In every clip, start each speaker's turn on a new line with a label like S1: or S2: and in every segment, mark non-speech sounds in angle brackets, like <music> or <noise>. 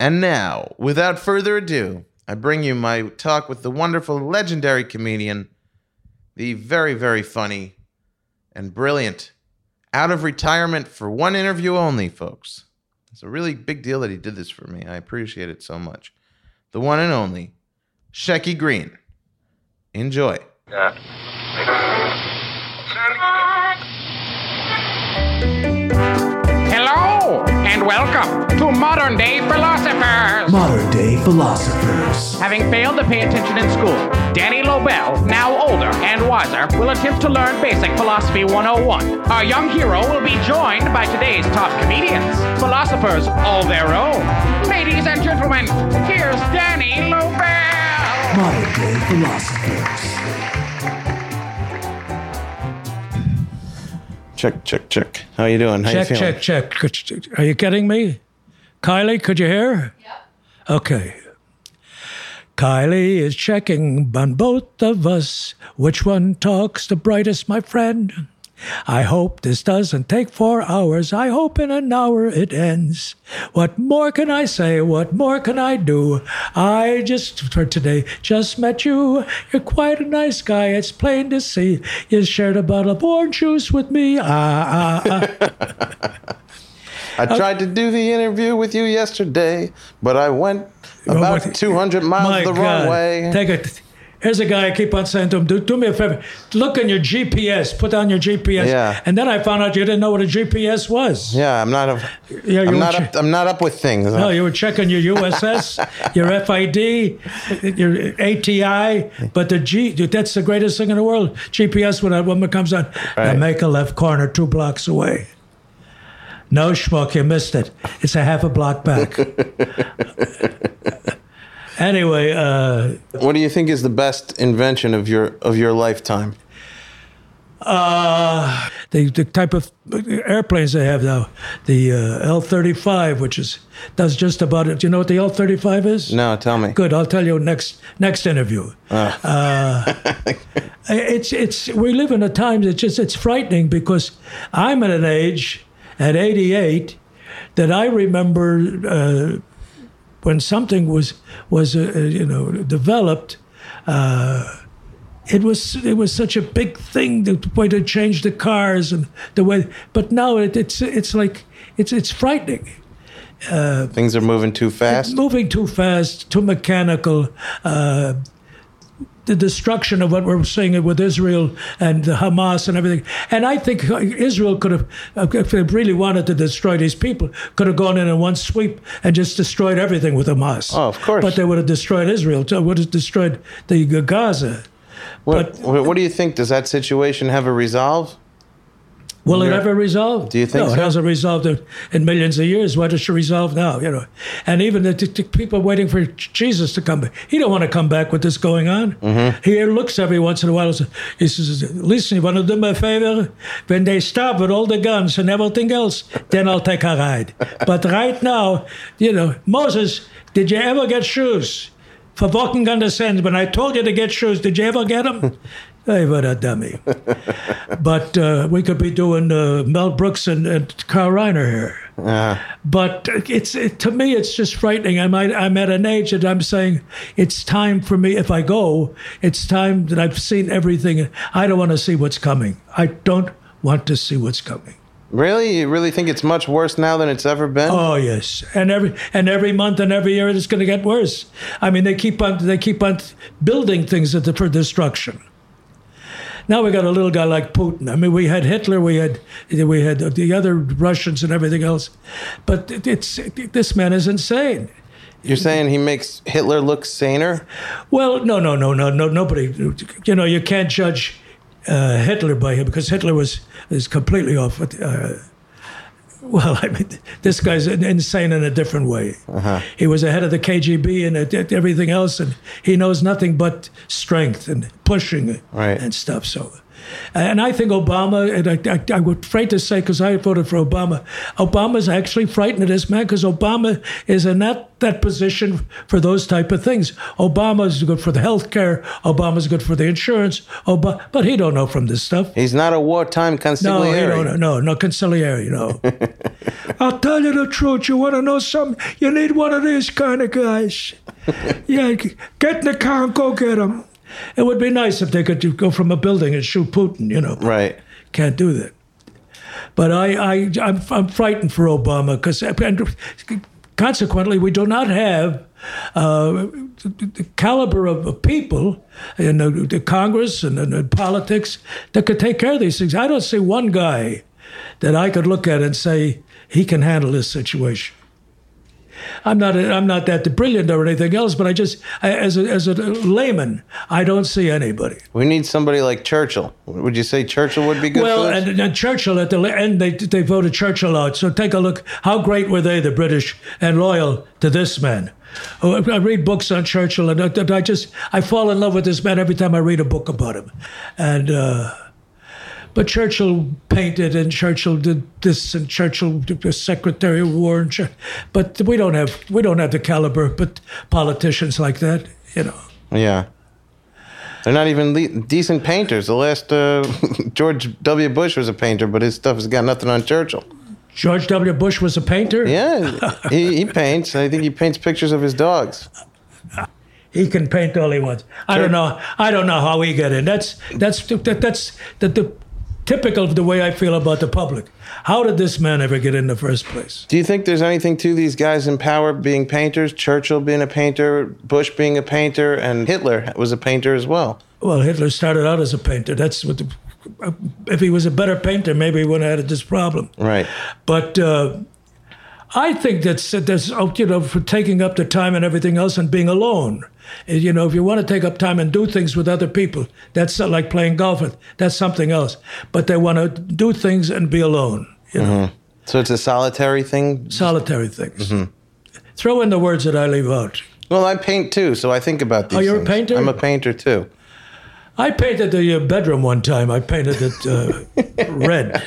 S1: And now, without further ado, I bring you my talk with the wonderful, legendary comedian, the very, very funny and brilliant, out of retirement for one interview only, folks. It's a really big deal that he did this for me. I appreciate it so much. The one and only, Shecky Greene. Enjoy.
S2: Hello, and welcome to Modern Day Philosophers.
S3: Modern day philosophers.
S2: Having failed to pay attention in school, Danny Lobel, now older and wiser, will attempt to learn basic philosophy 101. Our young hero will be joined by today's top comedians, philosophers all their own. Ladies and gentlemen, here's Danny Lobel.
S3: Modern day philosophers.
S1: Check, check, check. How you doing? How
S4: Check,
S1: you feeling?
S4: check, check. Could Are you getting me? Kylie, could you hear? Yep. Okay. Kylie is checking on both of us. Which one talks the brightest, my friend? I hope this doesn't take four hours. I hope in an hour it ends. What more can I say? What more can I do? I just, for today, just met you. You're quite a nice guy. It's plain to see. You shared a bottle of orange juice with me. Ah, ah, ah.
S1: I tried to do the interview with you yesterday, but I went about
S4: what-
S1: 200 miles
S4: My
S1: the
S4: God.
S1: wrong way.
S4: Take it. Here's a guy I keep on saying to him, do, do me a favor. Look on your GPS. Put down your GPS.
S1: Yeah.
S4: And then I found out you didn't know what a GPS was.
S1: yeah, I'm not a,
S4: Yeah, you
S1: I'm not
S4: che-
S1: up, I'm not up with things.
S4: No, you were checking your USS, <laughs> your FID, your ATI, but the G, that's the greatest thing in the world. GPS, when that woman comes on,
S1: Right.
S4: make a left corner two blocks away. No, schmuck, you missed it. It's a half a block back. <laughs> anyway, uh,
S1: What do you think is the best invention of your of your lifetime?
S4: Uh, the, the type of airplanes they have now, the uh, L-35, which is does just about it. Do you know what the L-35 is?
S1: No, tell me.
S4: Good. I'll tell you next next interview. Uh, it's it's we live in a time that just it's frightening because I'm at an age at 88 that I remember uh, when something was was uh, uh, you know developed. Uh, it was it was such a big thing the way to change the cars and the way but now it, it's it's like it's it's frightening
S1: Things are moving too fast.
S4: moving too fast too mechanical uh, the destruction of what we're seeing with Israel and the Hamas and everything. And I think Israel could have, uh, if they really wanted to destroy these people, could have gone in in one sweep and just destroyed everything with Hamas.
S1: Oh, of course.
S4: But they would have destroyed Israel, too, would have destroyed the Gaza.
S1: What,
S4: but-
S1: what do you think? Does that situation have a resolve?
S4: Will it ever resolve?
S1: Do you think
S4: no,
S1: so?
S4: it hasn't resolved in, in millions of years. Why does it resolve now? You know, and even the, the people waiting for Jesus to come back. He don't want to come back with this going on.
S1: Mm-hmm.
S4: He looks every once in a while. He says, "Listen, you want to do me a favor? When they stop with all the guns and everything else, then I'll take a ride. <laughs> But right now, you know, Moses, did you ever get shoes?" For walking on the sand, when I told you to get shoes, did you ever get them? <laughs> Hey, what a dummy <laughs> but uh, we could be doing uh, Mel Brooks and, and Carl Reiner here. But it's it, to me, it's just frightening. I'm at, I'm at an age that I'm saying it's time for me. If I go, it's time that I've seen everything. I don't want to see what's coming. I don't want to see what's coming.
S1: Really? You really think it's much worse now than it's ever been?
S4: Oh yes, and every and every month and every year it's going to get worse. I mean, they keep on they keep on building things for destruction. Now we got a little guy like Putin. I mean, we had Hitler, we had we had the other Russians and everything else, but it- it's this man is insane.
S1: You're saying he makes Hitler look saner?
S4: Well, no, no, no, no, no. Nobody, you know, you can't judge uh, Hitler by him because Hitler was is completely off. Uh, <laughs> well, I mean, this guy's insane in a different way. Uh-huh. He was ahead of the KGB and uh, everything else, and he knows nothing but strength and pushing
S1: Right.
S4: and stuff. So, And I think Obama, and I, I, I would afraid to say because I voted for Obama, Obama's actually frightened of this man because Obama is in that, that position for those type of things. Obama's good for the health care. Obama's good for the insurance. Obama, but he don't know from this stuff.
S1: He's not a wartime consigliere.
S4: No, no, no, no consigliere, no. I'll tell you the truth. You want to know something? You need one of these kind of guys. <laughs> yeah, get in the car and go get him. It would be nice if they could go from a building and shoot Putin, you know.
S1: Right.
S4: Can't do that. But I, I, I'm, I'm frightened for Obama because, consequently, we do not have uh, the, the caliber of, of people in the, the Congress and in politics that could take care of these things. I don't see one guy that I could look at and say he can handle this situation. I'm not I'm not that brilliant or anything else, but I just I, as a, as a layman, I don't see anybody.
S1: We need somebody like Churchill. Would you say Churchill would be good
S4: Well,
S1: for this?
S4: and, and Churchill at the end, they they voted Churchill out. So take a look. How great were they, the British, and loyal to this man? Oh, I read books on Churchill, and I, I just I fall in love with this man every time I read a book about him. And uh, but Churchill painted, and Churchill did this, and Churchill was Secretary of War, and Chur- but we don't have we don't have the caliber, but politicians like that, you know.
S1: yeah. They're not even le- decent painters. The last uh, <laughs> George W. Bush was a painter, but his stuff has got nothing on Churchill.
S4: George W. Bush was a painter.
S1: Yeah, <laughs> he, he paints. I think he paints pictures of his dogs.
S4: He can paint all he wants. I don't know. I don't know how he got in. That's that's that, that's the, the typical of the way I feel about the public. How did this man ever get in the first place?
S1: Do you think there's anything to these guys in power being painters? Churchill being a painter, Bush being a painter, and Hitler was a painter as well.
S4: Well, Hitler started out as a painter. That's what. The, if he was a better painter, maybe he wouldn't have had this problem.
S1: Right.
S4: But uh, I think that's that's oh, you know for taking up the time and everything else and being alone. Uh, You know, if you want to take up time and do things with other people, that's not like playing golf. That's something else. But they want to do things and be alone. You know,
S1: So it's a solitary thing.
S4: solitary things. Throw in the words that I leave out.
S1: Well, I paint too, so I think about these.
S4: Oh, you're a painter?
S1: I'm a painter too.
S4: I painted the uh, bedroom one time. I painted it uh, <laughs> red.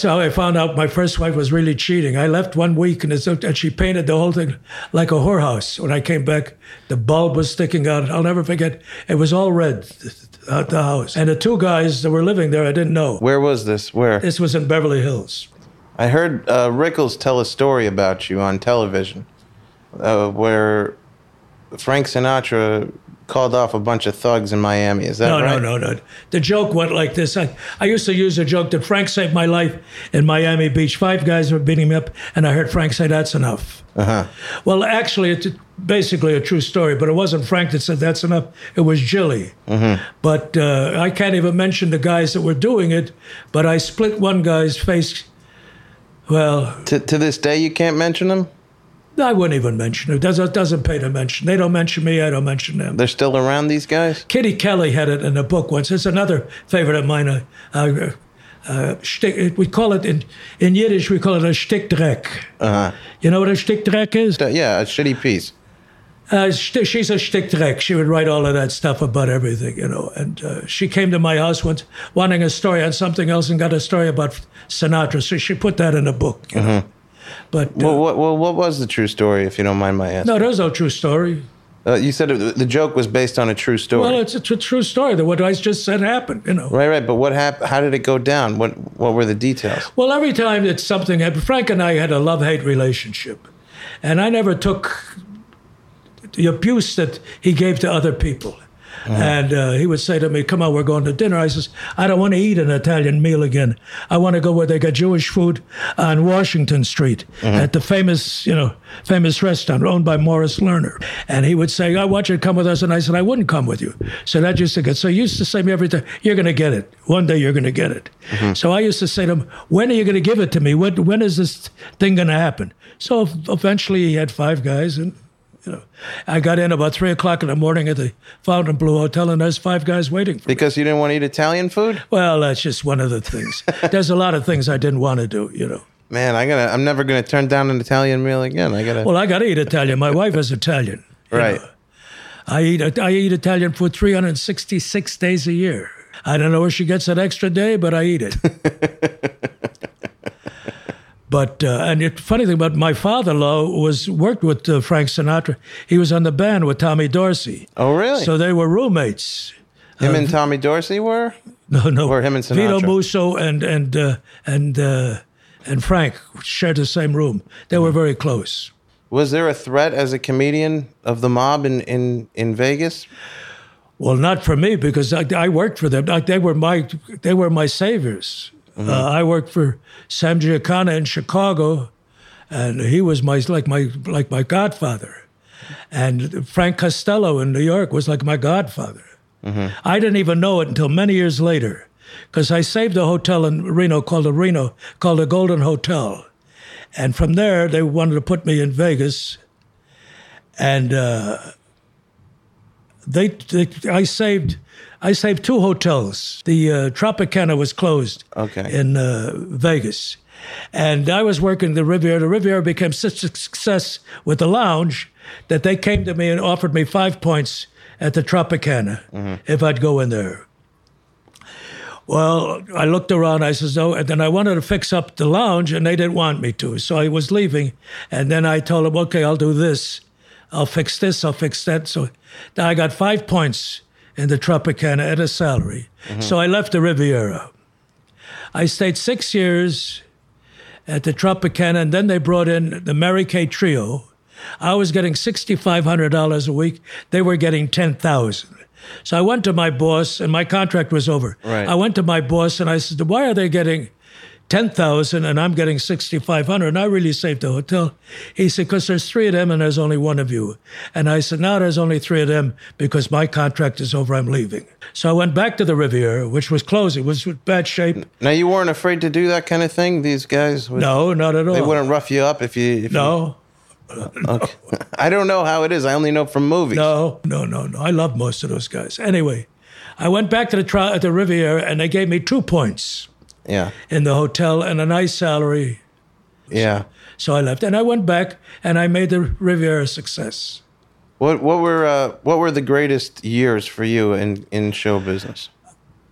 S4: That's how I found out my first wife was really cheating. I left one week and, it's, and she painted the whole thing like a whorehouse. When I came back, the bulb was sticking out. I'll never forget. It was all red, uh, the house. And the two guys that were living there, I didn't know.
S1: Where was this? Where?
S4: This was in Beverly Hills.
S1: I heard uh, Rickles tell a story about you on television, uh, where Frank Sinatra called off a bunch of thugs in Miami. Is that
S4: No,
S1: right?
S4: no, no, no. The joke went like this. I, I used to use a joke that Frank saved my life in Miami Beach. Five guys were beating me up, and I heard Frank say, That's enough.
S1: Uh-huh.
S4: Well, actually, it's basically a true story, but it wasn't Frank that said that's enough. It was Jilly.
S1: Mm-hmm.
S4: But uh, I can't even mention the guys that were doing it, but I split one guy's face. Well,
S1: To, to this day, you can't mention them.
S4: I wouldn't even mention it. Doesn't doesn't pay to mention. They don't mention me. I don't mention them.
S1: They're still around. These guys.
S4: Kitty Kelley had it in a book once. It's another favorite of mine. Uh, uh, uh, shtick, we call it in, in Yiddish. We call it a shtickdreck.
S1: Uh-huh.
S4: You know what a shtickdreck is?
S1: Uh, yeah, a shitty piece.
S4: Uh, she's a shtickdreck. She would write all of that stuff about everything, you know. And uh, she came to my house once wanting a story on something else and got a story about Sinatra. So she put that in a book. You know? But uh,
S1: Well, what, well, what was the true story, if you don't mind my asking?
S4: no, there's no true story.
S1: Uh, you said it, the joke was based on a true story.
S4: Well, it's, it's a true story that what I just said happened, you know.
S1: right, right. But what happened? How did it go down? What What were the details?
S4: Well, every time that something happened, Frank and I had a love hate relationship. And I never took the abuse that he gave to other people. Uh-huh. And uh, he would say to me, Come on, we're going to dinner. I says, I don't want to eat an Italian meal again. I want to go where they got Jewish food on Washington Street uh-huh. at the famous, you know, famous restaurant owned by Morris Lerner. And he would say, I want you to come with us. And I said, I wouldn't come with you. So that used to get, so he used to say to me every time, You're going to get it. One day you're going to get it. Uh-huh. So I used to say to him, When are you going to give it to me? When, when is this thing going to happen? So eventually he had five guys and you know, I got in about three o'clock in the morning at the Fontainebleau Hotel, and there's five guys waiting for me.
S1: Because you didn't want to eat Italian food?
S4: Well, that's just one of the things. <laughs> there's a lot of things I didn't want to do, you know.
S1: Man, I gotta. I'm never gonna turn down an Italian meal again. I gotta.
S4: Well, I got to eat Italian. My wife is Italian.
S1: right.
S4: know. I eat I eat Italian food 366 days a year. I don't know where she gets that extra day, but I eat it. <laughs> but uh, and the funny thing about my father-in-law was worked with uh, Frank Sinatra. He was on the band with Tommy Dorsey.
S1: Oh, really?
S4: So they were roommates.
S1: him and Tommy Dorsey were? <laughs>
S4: No, no.
S1: Or him and Sinatra. Vido.
S4: Musso and and uh, and uh, and Frank shared the same room. They were very close.
S1: Was there a threat as a comedian of the mob in, in, in Vegas?
S4: Well, not for me because I, I worked for them. I, they were my they were my saviors. Uh, I worked for Sam Giancana in Chicago, and he was my like my like my godfather. And Frank Costello in New York was like my godfather. I didn't even know it until many years later, because I saved a hotel in Reno called the Reno called the Golden Hotel, and from there they wanted to put me in Vegas, and. Uh, they, they I saved I saved two hotels. The uh, Tropicana was closed
S1: Okay.
S4: in uh, Vegas, and I was working the Riviera. The Riviera became such a success with the lounge that they came to me and offered me five points at the Tropicana if I'd go in there. Well, I looked around. I says, "No," and then I wanted to fix up the lounge, and they didn't want me to. So I was leaving, and then I told them, "Okay, I'll do this. I'll fix this. I'll fix that." So now I got five points in the Tropicana at a salary. Mm-hmm. So I left the Riviera. I stayed six years at the Tropicana, and then they brought in the Mary Kaye Trio. I was getting sixty-five hundred dollars a week. They were getting ten thousand. So I went to my boss, and my contract was over.
S1: Right.
S4: I went to my boss, and I said, "Why are they getting ten thousand, and I'm getting sixty-five hundred? And I really saved the hotel." He said, "Because there's three of them, and there's only one of you." And I said, "Now there's only three of them because my contract is over. I'm leaving." So I went back to the Riviera, which was closed. It was in bad shape.
S1: Now, you weren't afraid to do that kind of thing? These guys? would-
S4: No, not at all.
S1: They wouldn't rough you up if you. If
S4: No,
S1: You, <laughs> okay. I don't know how it is. I only know from movies.
S4: no, no, no, no. I love most of those guys. Anyway, I went back to the tri- at the Riviera, and they gave me two points
S1: Yeah.
S4: in the hotel and a nice salary.
S1: Yeah.
S4: So I left, and I went back, and I made the Riviera a success.
S1: What what were uh, what were the greatest years for you in, in show business?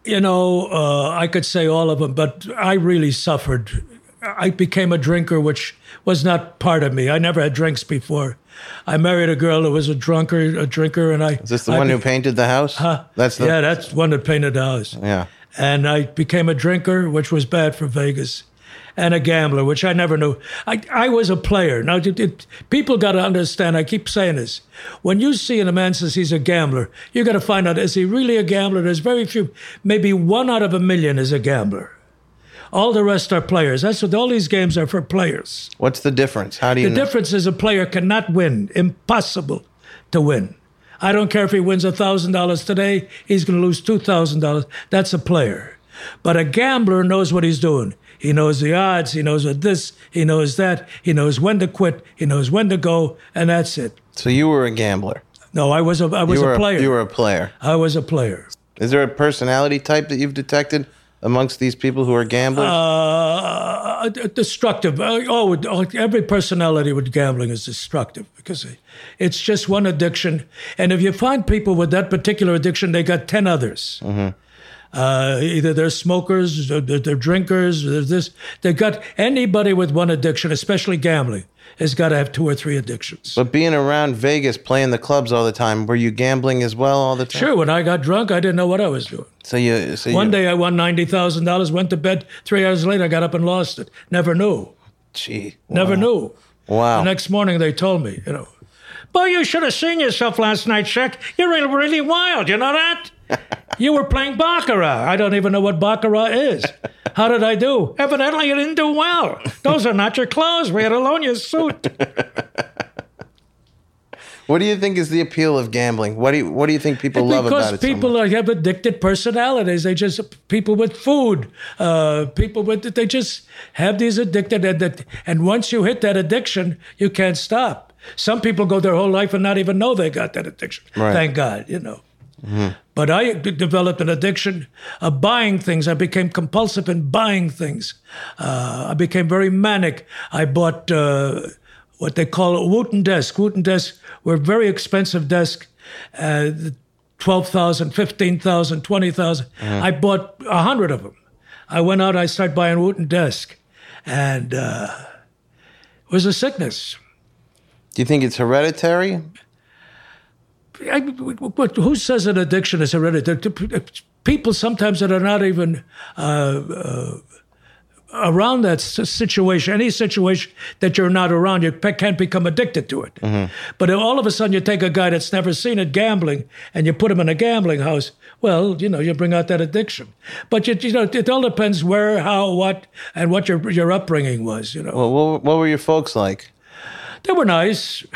S4: You know, uh, I could say all of them, but I really suffered. I became a drinker, which was not part of me. I never had drinks before. I married a girl who was a drunkard, a drinker, and I.
S1: Is this the
S4: I
S1: one who painted the house? Huh? That's the
S4: yeah, that's one that painted the house.
S1: yeah.
S4: And I became a drinker, which was bad for Vegas, and a gambler, which I never knew. I, I was a player. Now, it, it, people got to understand. I keep saying this: when you see a man says he's a gambler, you got to find out is he really a gambler? There's very few, maybe one out of a million is a gambler. All the rest are players. That's what all these games are for players.
S1: What's the difference? How do you
S4: The
S1: know?
S4: difference is a player cannot win. Impossible to win. I don't care if he wins $1,000 today, he's going to lose $2,000. That's a player. But a gambler knows what he's doing. He knows the odds, he knows what this, he knows that, he knows when to quit, he knows when to go, and that's it.
S1: So you were a gambler.
S4: No, I was a, I was a player.
S1: you were a player.
S4: I was a player.
S1: Is there a personality type that you've detected amongst these people who are gamblers?
S4: Uh, destructive. Uh, Oh, oh, every personality with gambling is destructive because it's just one addiction. And if you find people with that particular addiction, they got 10 others. Uh, either they're smokers, they're, they're drinkers, they're this. They got anybody with one addiction, especially gambling, has got to have two or three addictions.
S1: but being around Vegas, playing the clubs all the time, were you gambling as well all the time?
S4: Sure, when I got drunk, I didn't know what I was doing.
S1: So you, so
S4: One
S1: you,
S4: day I won $90,000, went to bed. Three hours later, I got up and lost it. Never knew.
S1: gee,
S4: Never knew.
S1: Wow.
S4: The next morning they told me, you know, boy, you should have seen yourself last night, Shaq. You're really, really wild. You know that? You were playing baccarat. I don't even know what baccarat is. How did I do? Evidently, you didn't do well. Those are not your clothes. We had to loan you a suit.
S1: What do you think is the appeal of gambling? What do you What do you think people love about it? Because
S4: people are, have addicted personalities. They just people with food, uh, people with they just have these addicted and that. And once you hit that addiction, you can't stop. Some people go their whole life and not even know they got that addiction.
S1: Right.
S4: Thank God, you know. But I d- developed an addiction of buying things. I became compulsive in buying things. Uh, I became very manic. I bought uh, what they call a Wooton desk. Wooton desks were very expensive desks uh, 12,000, 15,000, 20,000. I bought a hundred of them. I went out, I started buying Wooton Desk, and uh, it was a sickness.
S1: Do you think it's hereditary?
S4: I, but who says an addiction is hereditary? People sometimes that are not even uh, uh, around that situation, any situation that you're not around, you can't become addicted to it. But if all of a sudden you take a guy that's never seen it gambling and you put him in a gambling house, well, you know, you bring out that addiction. But you, you know, it all depends where, how, what, and what your your upbringing was. You know.
S1: Well, what, what were your folks like?
S4: They were nice. <laughs>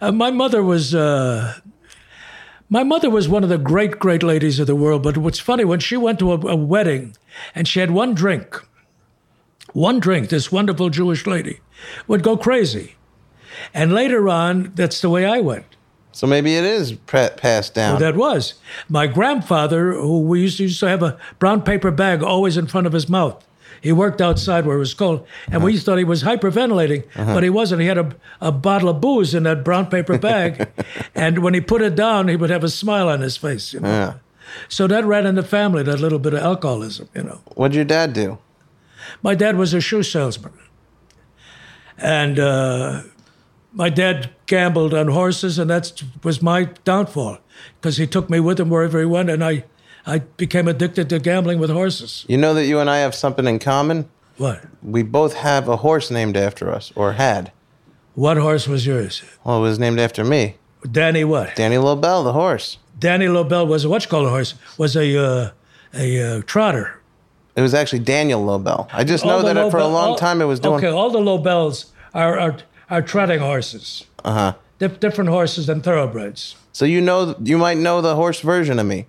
S4: Uh, my mother was. Uh, my mother was one of the great, great ladies of the world. But what's funny, when she went to a, a wedding and she had one drink, one drink, this wonderful Jewish lady would go crazy. And later on, that's the way I went.
S1: So maybe it is pa- passed down.
S4: That was my grandfather, who we used to, used to have a brown paper bag always in front of his mouth. He worked outside where it was cold, and we thought he was hyperventilating, but he wasn't. He had a, a bottle of booze in that brown paper bag, <laughs> and when he put it down, he would have a smile on his face. You know?
S1: yeah.
S4: So that ran in the family, that little bit of alcoholism. You know,
S1: What'd your dad do?
S4: my dad was a shoe salesman, and uh, my dad gambled on horses, and that was my downfall because he took me with him wherever he went, and I, I became addicted to gambling with horses.
S1: You know that you and I have something in common?
S4: What?
S1: We both have a horse named after us, or had.
S4: What horse was yours?
S1: Well, it was named after me.
S4: Danny what?
S1: Danny Lobel, the horse.
S4: Danny Lobel was a what you call a horse was a uh, a uh, trotter.
S1: It was actually Daniel Lobel. I just know
S4: All the
S1: that it, for a long
S4: all-
S1: time it was doing.
S4: Okay, all the Lobels are are, are trotting horses.
S1: Uh huh.
S4: Dif- different horses than thoroughbreds.
S1: So you know, you might know the horse version of me.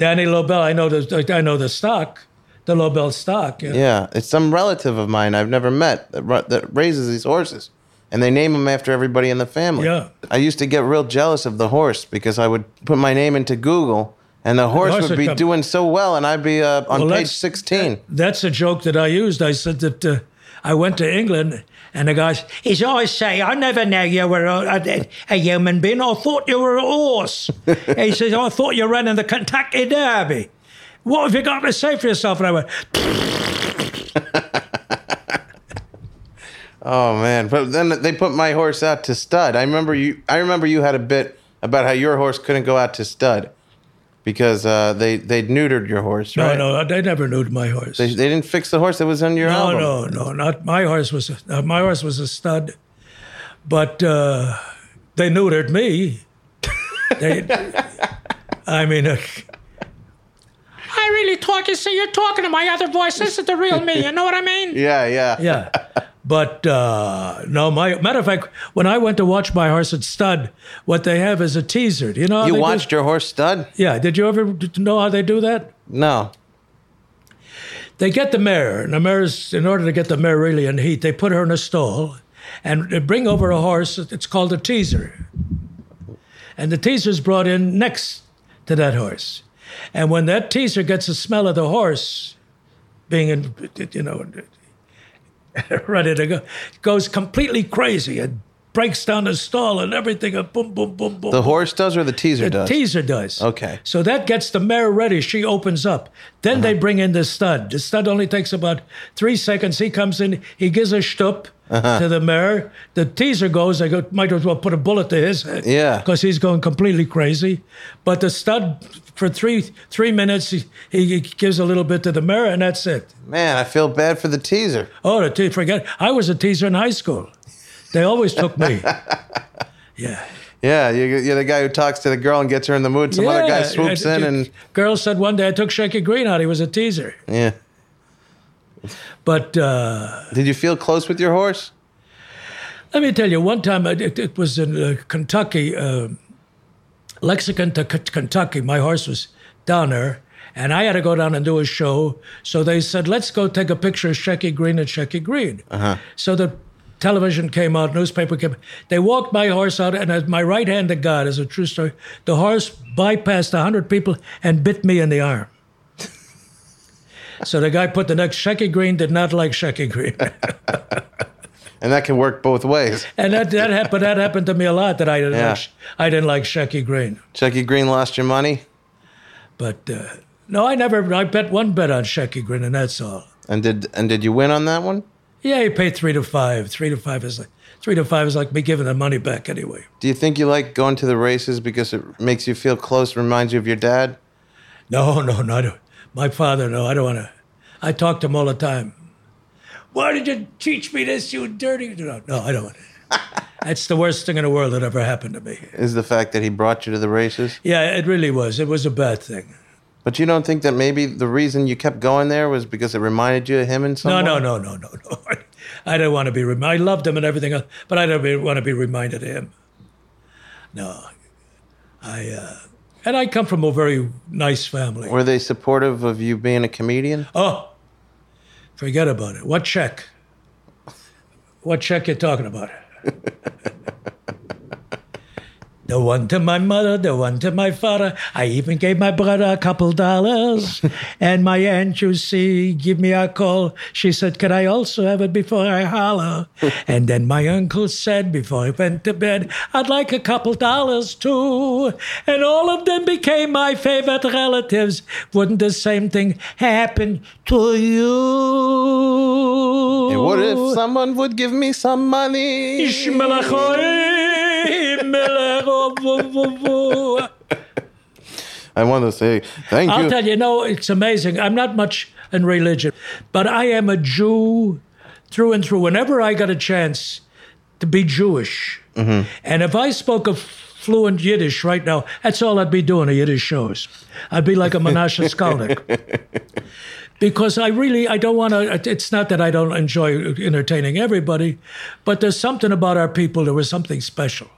S4: Danny Lobel, I know the I know the stock, the Lobel stock. Yeah.
S1: Yeah, it's some relative of mine I've never met that, ru- that raises these horses, and they name them after everybody in the family.
S4: Yeah.
S1: I used to get real jealous of the horse because I would put my name into Google, and the horse,
S4: horse
S1: would be
S4: come-
S1: doing so well, and I'd be uh, on
S4: Well,
S1: page
S4: that's-
S1: sixteen.
S4: That's a joke that I used. I said that uh, I went to England and the guy, as I say, I never knew you were a, a, a human being. I thought you were a horse. <laughs> he says, I thought you ran in the Kentucky Derby. What have you got to say for yourself? And I went, <laughs>
S1: Oh man! But then they put my horse out to stud. I remember you. I remember you had a bit about how your horse couldn't go out to stud because uh, they they neutered your horse.
S4: no,
S1: Right?
S4: no, they never neutered my horse.
S1: They, they didn't fix the horse that was on your
S4: no,
S1: album.
S4: no, no, not my horse was a, uh, my horse was a stud, but uh, they neutered me. <laughs> They, I mean, uh,
S2: I really talk. You see, you're talking to my other voice. This is the real me. You know what I mean? <laughs>
S1: Yeah, yeah,
S4: yeah. But uh, no, my matter of fact, when I went to watch my horse at stud, what they have is a teaser. Do You know, how
S1: You
S4: they do-
S1: watched your horse stud?
S4: Yeah. Did you ever know how they do that?
S1: No.
S4: They get the mare, and the mare's in order to get the mare really in heat, they put her in a stall, and they bring over a horse. It's called a teaser, and the teaser's brought in next to that horse, and when that teaser gets the smell of the horse being in, you know, <laughs> ready to go, goes completely crazy. And breaks down the stall and everything, and boom, boom, boom, boom.
S1: The horse does or the teaser does
S4: The
S1: does?
S4: teaser does.
S1: Okay.
S4: So that gets the mare ready. She opens up. Then they uh-huh. bring in the stud. The stud only takes about three seconds. He comes in. He gives a shtup uh-huh. to the mare. The teaser goes. I go, might as well put a bullet to his head.
S1: Yeah.
S4: Because he's going completely crazy. But the stud, for three three minutes, he, he gives a little bit to the mare, and that's it.
S1: Man, I feel bad for the teaser.
S4: Oh, the te- forget. I was a teaser in high school. They always took me. <laughs> Yeah.
S1: Yeah, you- you're the guy who talks to the girl and gets her in the mood. Some other guy swoops in and
S4: Girl said one day I took Shecky Greene out. He was a teaser.
S1: yeah.
S4: But uh,
S1: Did you feel close with your horse?
S4: let me tell you, one time uh, it, it was in uh, Kentucky, uh, Lexington to K- Kentucky. My horse was down there, and I had to go down and do a show. So they said, let's go take a picture of Shecky Greene and Shecky Greene. Uh-huh. So the television came out, newspaper came. They walked my horse out, and as my right hand to God is a true story. The horse bypassed hundred people and bit me in the arm. So the guy put the next Shecky Greene did not like Shecky Greene. <laughs>
S1: and that can work both ways.
S4: And that that happened. That happened to me a lot. That I didn't
S1: Yeah.
S4: like. I didn't like Shecky Greene.
S1: Chucky Green lost your money,
S4: But uh, no, I never. I bet one bet on Shecky Greene, and that's all.
S1: and did and did you win on that one?
S4: Yeah, you pay three to five. Three to five is like three to five is like me giving the money back anyway.
S1: Do you think you like going to the races because it makes you feel close, reminds you of your dad?
S4: No, no, no. I don't. My father, no, I don't want to. I talk to him all the time. Why did you teach me this, you dirty? No, no I don't want to. <laughs> That's the worst thing in the world that ever happened to me.
S1: Is the fact that he brought you to the races?
S4: Yeah, it really was. It was a bad thing.
S1: But you don't think that maybe the reason you kept going there was because it reminded you of him in some
S4: No,
S1: way?
S4: no, no, no, no, <laughs> no. I don't want to be reminded. I loved him and everything else, but I don't want to be reminded of him. No. I, uh, and I come from a very nice family.
S1: Were they supportive of you being a comedian?
S4: Oh, forget about it. What check? What check you talking about? <laughs> the one to my mother, the one to my father. I even gave my brother a couple dollars. <laughs> and my aunt, you see, give me a call. She said, Can I also have it before I holler? <laughs> and then my uncle said, before he went to bed, I'd like a couple dollars too. And all of them became my favorite relatives. Wouldn't the same thing happen to you?
S1: And what if someone would give me some money? Oh, I want to say thank you.
S4: I'll tell you, no, it's amazing. I'm not much in religion, but I am a Jew through and through. Whenever I got a chance to be Jewish, mm-hmm. and if I spoke a fluent Yiddish right now, that's all I'd be doing at Yiddish shows. I'd be like a Menashe <laughs> Skulnik. Because I really, I don't want to, it's not that I don't enjoy entertaining everybody, but there's something about our people, there was something special.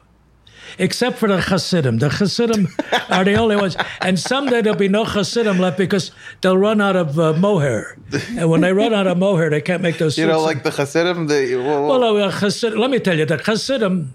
S4: Except for the Hasidim. The Hasidim are the only ones. And someday there'll be no Hasidim left because they'll run out of uh, mohair. And when they run out of mohair, they can't make those
S1: you know, like the Hasidim. The, well,
S4: Well, uh, Hasid, let me tell you, the Hasidim,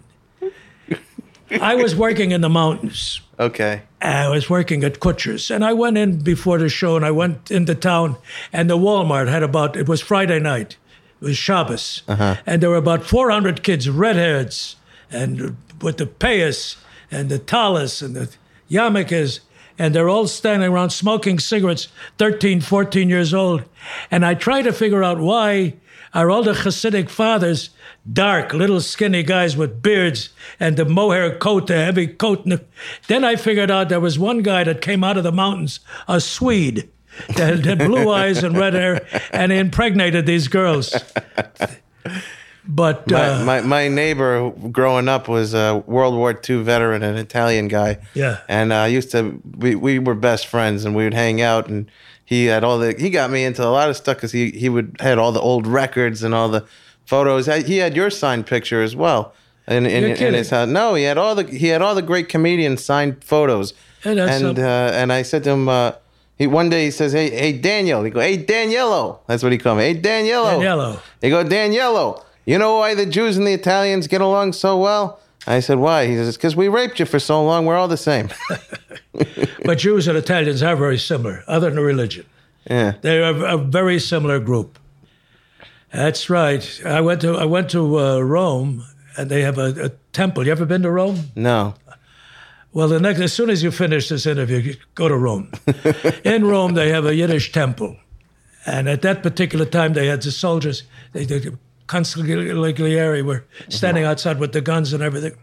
S4: I was working in the mountains.
S1: okay.
S4: I was working at Kutsher's, and I went in before the show, and I went into town, and the Walmart had about, it was Friday night, it was Shabbos, and there were about 400 kids, redheads, and with the payas, and the talis, and the yarmulkes, and they're all standing around smoking cigarettes, 13, 14 years old. And I try to figure out why are all the Hasidic fathers dark, little skinny guys with beards and the mohair coat, the heavy coat. Then I figured out there was one guy that came out of the mountains, a Swede, that had blue eyes and red hair, and impregnated these girls. But
S1: My,
S4: uh,
S1: my my neighbor growing up was a World War II veteran, an Italian guy.
S4: Yeah.
S1: And I used to we, we were best friends, and we would hang out, and he had all the he got me into a lot of stuff because he he would had all the old records and all the photos. He had your signed picture as well. In, in, in his house. No, he had all the he had all the great comedians signed photos.
S4: Hey,
S1: and uh, and I said to him, uh, he one day he says, "Hey, hey, Daniel." He go, "Hey, Daniello." That's what he called me. Hey, Daniello.
S4: Daniello.
S1: He go, Daniello. You know why the Jews and the Italians get along so well? I said, why? He says, because we raped you for so long. We're all the same. <laughs>
S4: but Jews and Italians are very similar, other than religion.
S1: yeah.
S4: They're a, a very similar group. That's right. I went to I went to uh, Rome, and they have a, a temple. You ever been to Rome?
S1: No.
S4: Well, the next as soon as you finish this interview, you go to Rome. <laughs> In Rome, they have a Yiddish temple, and at that particular time, they had the soldiers. They, the consigliere were standing outside with the guns and everything,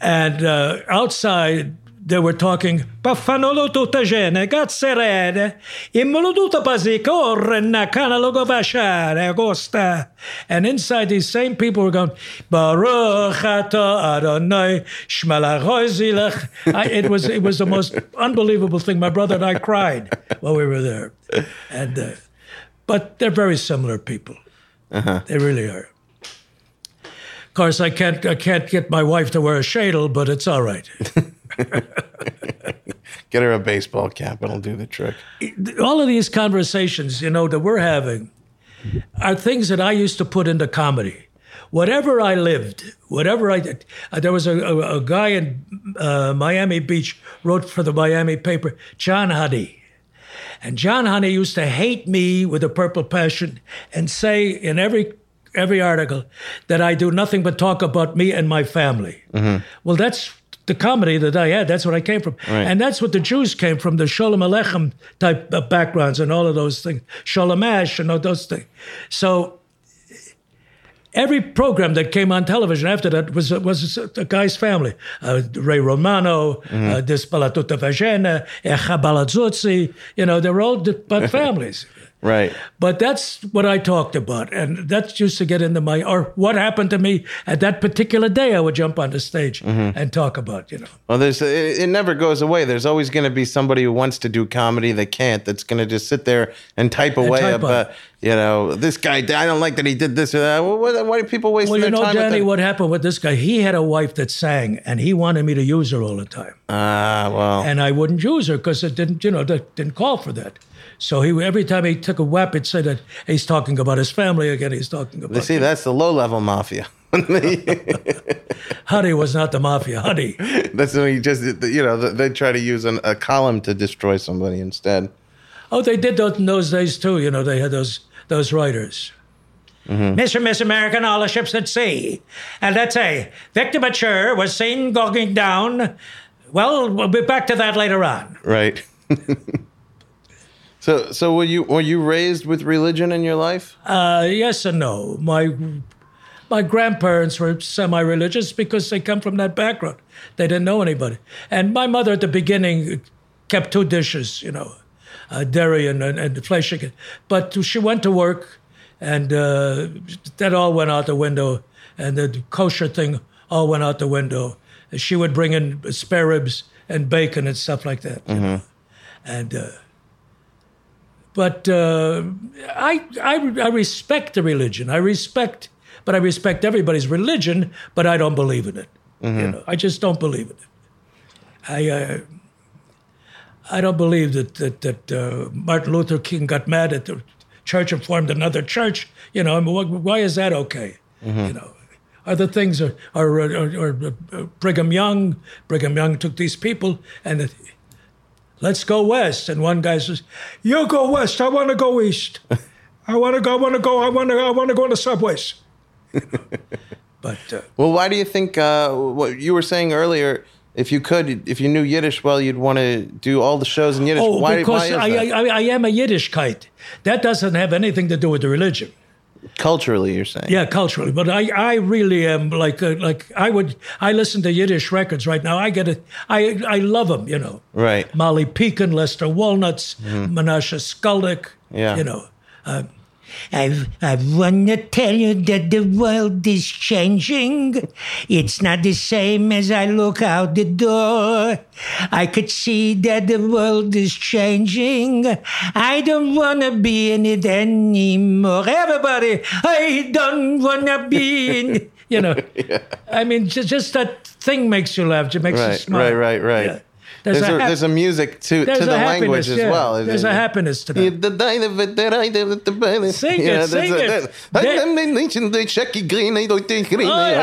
S4: and uh, outside. They were talking, Pafanolo tutta gene, gazzerede, immolo tutta pasicorre, nakana logo vashare, agosta. And inside these same people were going, Baruch atah Adonai, shmala zilach. I- It was, it was the most unbelievable thing. My brother and I cried while we were there. And, uh, but they're very similar people. They really are. Of course, I can't, I can't get my wife to wear a shadel, but it's all right. <laughs>
S1: Get her a baseball cap. It'll do the trick.
S4: all of these conversations, you know, that we're having are things that I used to put into comedy. Whatever I lived, whatever I did, uh, there was a, a, a guy in uh, Miami Beach wrote for the Miami paper, John Honey. And John Honey used to hate me with a purple passion and say in every every article that I do nothing but talk about me and my family. Mm-hmm. Well, that's the comedy that I had. That's what I came from,
S1: Right.
S4: and that's what the Jews came from. The Sholem Aleichem type backgrounds and all of those things, Sholem Asch and all those things. So every program that came on television after that was was a guy's family. Uh, Ray Romano, uh, Dispala Tutta Vagena, Echa Balazuzzi, you know, they were all but <laughs> families.
S1: Right.
S4: But that's what I talked about. And that's just to get into my, or what happened to me at that particular day, I would jump on the stage and talk about, you know.
S1: Well, there's it, it never goes away. There's always going to be somebody who wants to do comedy that can't. That's going to just sit there and type away
S4: type
S1: about you know this guy. I don't like that he did this or that. Well, why, why do people waste
S4: Well,
S1: their
S4: you know,
S1: time? with
S4: Danny, what happened with this guy? He had a wife that sang, and he wanted me to use her all the time.
S1: Ah, well,
S4: and I wouldn't use her because it didn't, you know, didn't call for that. So he every time he took a whap, it said that he's talking about his family again. He's talking about.
S1: see, that's the low level mafia. <laughs>
S4: Huddy was not the mafia. Huddy. <laughs>
S1: that's when you just you know they try to use an, a column to destroy somebody instead.
S4: Oh, they did those in those days too. You know, they had those those writers. Mm-hmm. Mr. and Miss American, all the ships at sea. And let's say Victor Mature was seen going down. Well, we'll be back to that later on.
S1: Right. <laughs> so so were you were you raised with religion in your life?
S4: Uh, yes and no. My my grandparents were semi-religious because they come from that background. They didn't know anybody. And my mother at the beginning kept two dishes, you know, uh, dairy and, and, and flesh chicken. But she went to work, and uh, that all went out the window. And the kosher thing all went out the window. She would bring in spare ribs and bacon and stuff like that. Know? And uh, but uh, I, I I respect the religion. I respect, but I respect everybody's religion. But I don't believe in it. You know, I just don't believe in it. I uh, I don't believe that that that uh, Martin Luther King got mad at the church and formed another church. You know, I mean, wh- why is that okay? You know. Other things are, are, are, are, Brigham Young. Brigham Young took these people and let's go west. And one guy says, "You go west. I want to go east. I want to go. I want to go. I want to. I want to go on the subways." <laughs> but uh,
S1: Well, why do you think uh, what you were saying earlier? If you could, if you knew Yiddish well, you'd want to do all the shows in Yiddish.
S4: oh,
S1: why,
S4: because
S1: why
S4: I? I, I am a Yiddishkeit. That doesn't have anything to do with the religion.
S1: Culturally, you're saying.
S4: Yeah, culturally, but I, I really am like uh, like I would I listen to Yiddish records right now. I get it. I I love them. You know.
S1: Right.
S4: Molly Picon, Lester Walnuts, Menashe Skulnik.
S1: Yeah.
S4: You know.
S5: I, I want to tell you that the world is changing. It's not the same as I look out the door. I could see that the world is changing. I don't want to be in it anymore. Everybody, I don't want to be in.
S4: You know. <laughs> I mean, just, just that thing makes you laugh. It makes you smile.
S1: right, right, right.
S4: Yeah.
S1: There's,
S4: There's,
S1: a,
S4: hap-
S1: there's a music to,
S4: there's
S1: to the language
S4: happiness,
S1: as well.
S4: There's a happiness to that.
S1: Sing
S4: it, sing it.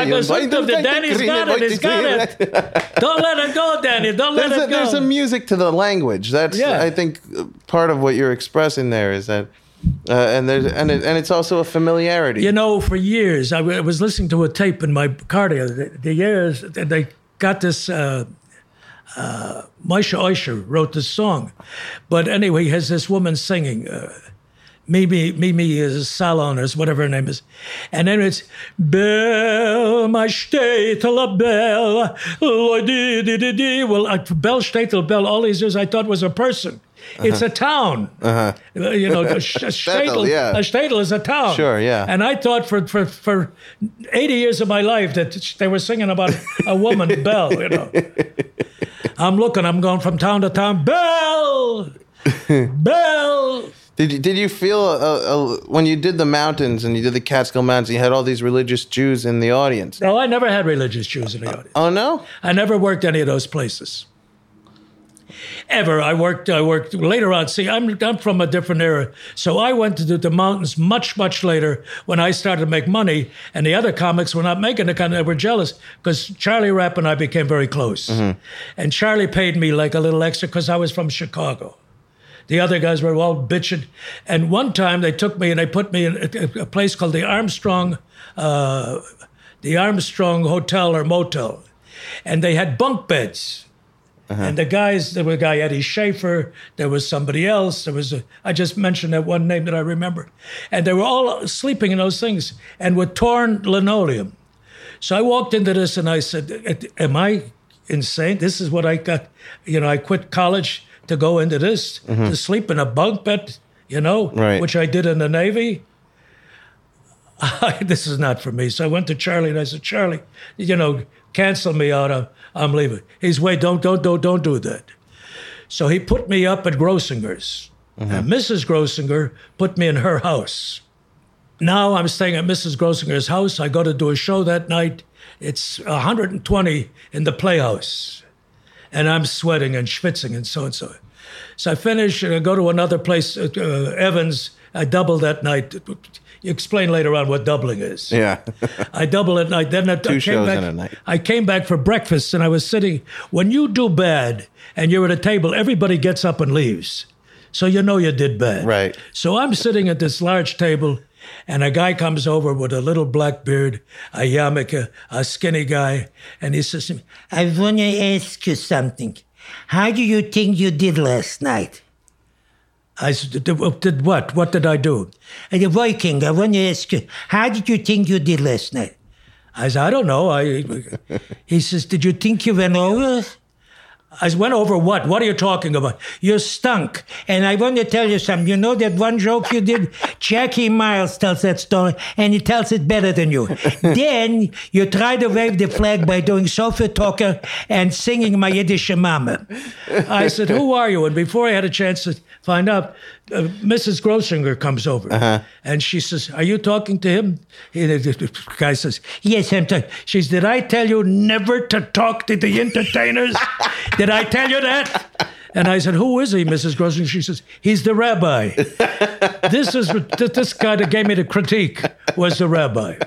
S4: I looked up the Danny's got it. He's got it. Don't let it go, Danny. Don't let it go.
S1: there's a music to the language. That's
S4: Yeah.
S1: I think uh, part of what you're expressing there is that, uh, and there's and it, and it's also a familiarity.
S4: You know, for years, I w- was listening to a tape in my car the, other day. the years they got this. Uh, uh, Moishe Oysher wrote this song, but anyway, he has this woman singing. Uh, Mimi, Mimi is Salon or whatever her name is. And then it's Bell, my Statel Bell, Loi di di di di. Well, uh, Bell Statel Bell, all these years I thought was a person. It's a town. Uh, You know, <laughs> a, sh- a
S1: yeah.
S4: a Statel is a town.
S1: Sure, yeah.
S4: And I thought for, for, for 80 years of my life that they were singing about a woman, <laughs> Bell, you know. I'm looking, I'm going from town to town, Bell! <laughs> Bell!
S1: Did you, did you feel uh, uh, when you did the mountains and you did the Catskill Mountains, you had all these religious Jews in the audience?
S4: No, I never had religious Jews in the audience.
S1: Oh no!
S4: I never worked any of those places. Ever. I worked I worked later on. See, I'm I'm from a different era. So I went to the, the mountains much, much later when I started to make money and the other comics were not making the kind they were jealous because Charlie Rapp and I became very close. And Charlie paid me like a little extra because I was from Chicago. The other guys were all bitching. And one time they took me and they put me in a, a place called the Armstrong, uh, the Armstrong Hotel or Motel, and they had bunk beds. Uh-huh. And the guys, there was a guy Eddie Schaefer, there was somebody else, there was a, I just mentioned that one name that I remember, and they were all sleeping in those things and with torn linoleum. So I walked into this and I said, Am I insane? This is what I got. You know, I quit college to go into this, mm-hmm. to sleep in a bunk bed, you know,
S1: Right.
S4: which I did in the Navy. <laughs> this is not for me. So I went to Charlie and I said, Charlie, you know, cancel me out. I'm, I'm leaving. He's, wait, don't, don't, don't, don't do that. So he put me up at Grossinger's. And Mrs. Grossinger put me in her house. Now I'm staying at Mrs. Grossinger's house. I go to do a show that night. It's 120 in the Playhouse. And I'm sweating and schwitzing and so and so. So I finish and I go to another place, uh, uh, Evans. I double that night. You explain later on what doubling is.
S1: Yeah.
S4: I double at night. Then I, I came
S1: shows
S4: back.
S1: in a night.
S4: I came back for breakfast, and I was sitting. When you do bad and you're at a table, everybody gets up and leaves, so you know you did bad.
S1: Right.
S4: So I'm sitting at this large table, and a guy comes over with a little black beard, a yarmulke, a skinny guy, and he says to me,
S5: I want to ask you something. How do you think you did last night?
S4: "I said, did, what? What did I do?"
S5: Uh, The Viking, I want to ask you, how did you think you did last night?
S4: I said, "I don't know." I. <laughs>
S5: He says, Did you think you went over?
S4: I went over what? What are you talking about?
S5: You stunk. And I want to tell you something. You know that one joke you did? Jackie Miles tells that story, and he tells it better than you. <laughs> then you try to wave the flag by doing Sophie Tucker and singing My Yiddish Mama.
S4: I said, "Who are you?" And before I had a chance to find out, uh, Mrs. Grossinger comes over, and she says, "Are you talking to him?" He, the, the guy says, "Yes, I'm talking." She says, "Did I tell you never to talk to the entertainers? <laughs> Did I tell you that?" And I said, "Who is he, Mrs. Grossinger?" She says, "He's the rabbi." <laughs> this is this guy that gave me the critique was the rabbi.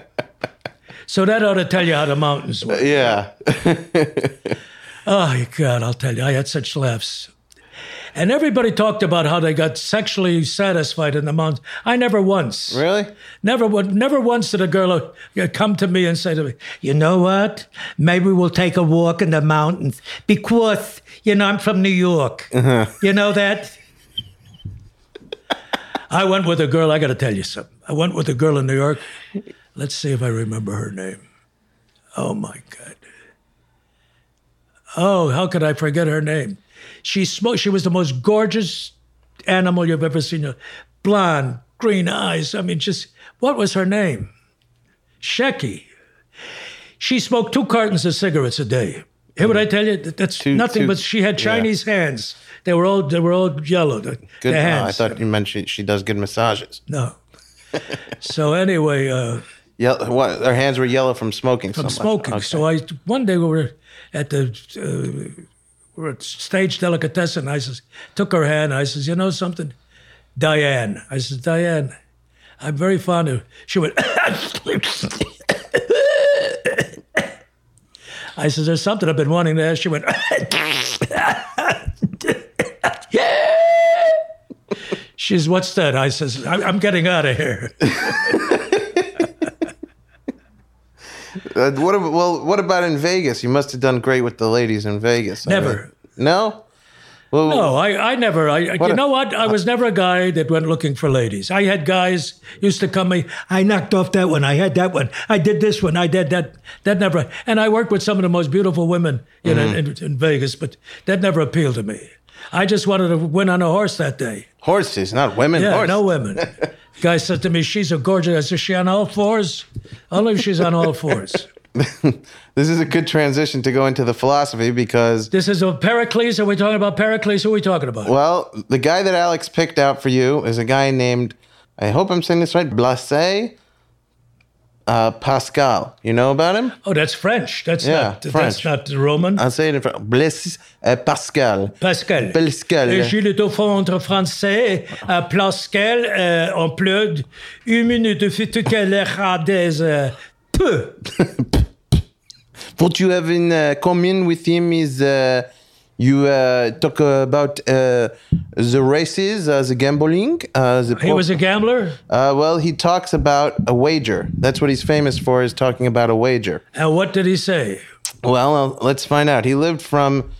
S4: So that ought to tell you how the mountains were.
S1: yeah. <laughs>
S4: Oh God, I'll tell you, I had such laughs. And everybody talked about how they got sexually satisfied in the mountains. I never once,
S1: Really?
S4: never, would- never once did a girl uh, come to me and say to me,
S5: You know what? Maybe we'll take a walk in the mountains because, you know, I'm from New York. You know that?
S4: I went with a girl. I got to tell you something. I went with a girl in New York. Let's see if I remember her name. Oh my God. Oh, how could I forget her name? She smoked. She was the most gorgeous animal you've ever seen. Blonde, green eyes. I mean, just what was her name? Shecky. She smoked two cartons of cigarettes a day. Hear what I tell you? That's
S1: Two-
S4: nothing
S1: two-
S4: but she had
S1: yeah.
S4: Chinese hands. They were all they were all yellow. The,
S1: Good.
S4: the
S1: Oh,
S4: hands.
S1: I thought you meant she, she does good massages.
S4: No. so anyway, uh, <laughs>
S1: Yeah, what? Her hands were yellow from smoking.
S4: from
S1: so
S4: smoking.
S1: Okay.
S4: So I one day we were at the uh, were at stage delicatessen. I says took her hand. I says, you know something, Diane. I says, Diane, I'm very fond of. She went. I says, there's something I've been wanting to ask. She went. <laughs> She says, what's that? I says, I'm getting out of here. <laughs>
S1: Uh, what? ab- Well, what about in Vegas? You must have done great with the ladies in Vegas. I
S4: Never.
S1: mean- no. Well,
S4: No, I, I never. I, you
S1: a-
S4: know what? I was never a guy that went looking for ladies. I had guys used to come me. I knocked off that one. I had that one. I did this one. I did that. That never. And I worked with some of the most beautiful women you know, in, in Vegas, but that never appealed to me. I just wanted to win on a horse that day.
S1: horses, not women.
S4: Yeah,
S1: horses.
S4: no women. <laughs> Guy said to me, "She's a gorgeous." I said, "She on all fours?" Only if she's on all fours. <laughs>
S1: This is a good transition to go into the philosophy because,
S4: This is a Pericles. Are we talking about Pericles? Who are we talking about?
S1: well, the guy that Alex picked out for you is a guy named, I hope I'm saying this right, Blaise uh, Pascal. You know about him?
S4: Oh, that's French. That's
S1: Yeah,
S4: not. That's
S1: French.
S4: not Roman.
S1: I'll say it in French. Blaise uh, Pascal.
S4: Pascal.
S1: Pascal.
S4: Et le fond entre français, à Pascal, euh, en pleut, une minute de fait que les rades, euh, peu. <laughs>
S1: What you have in uh, common with him is uh, you uh, talk about uh, the races, uh, the gambling. Uh, the
S4: He was a gambler.
S1: uh, well, he talks about a wager. That's what he's famous for, is talking about a wager.
S4: And what did he say?
S1: Well, uh, let's find out. He lived from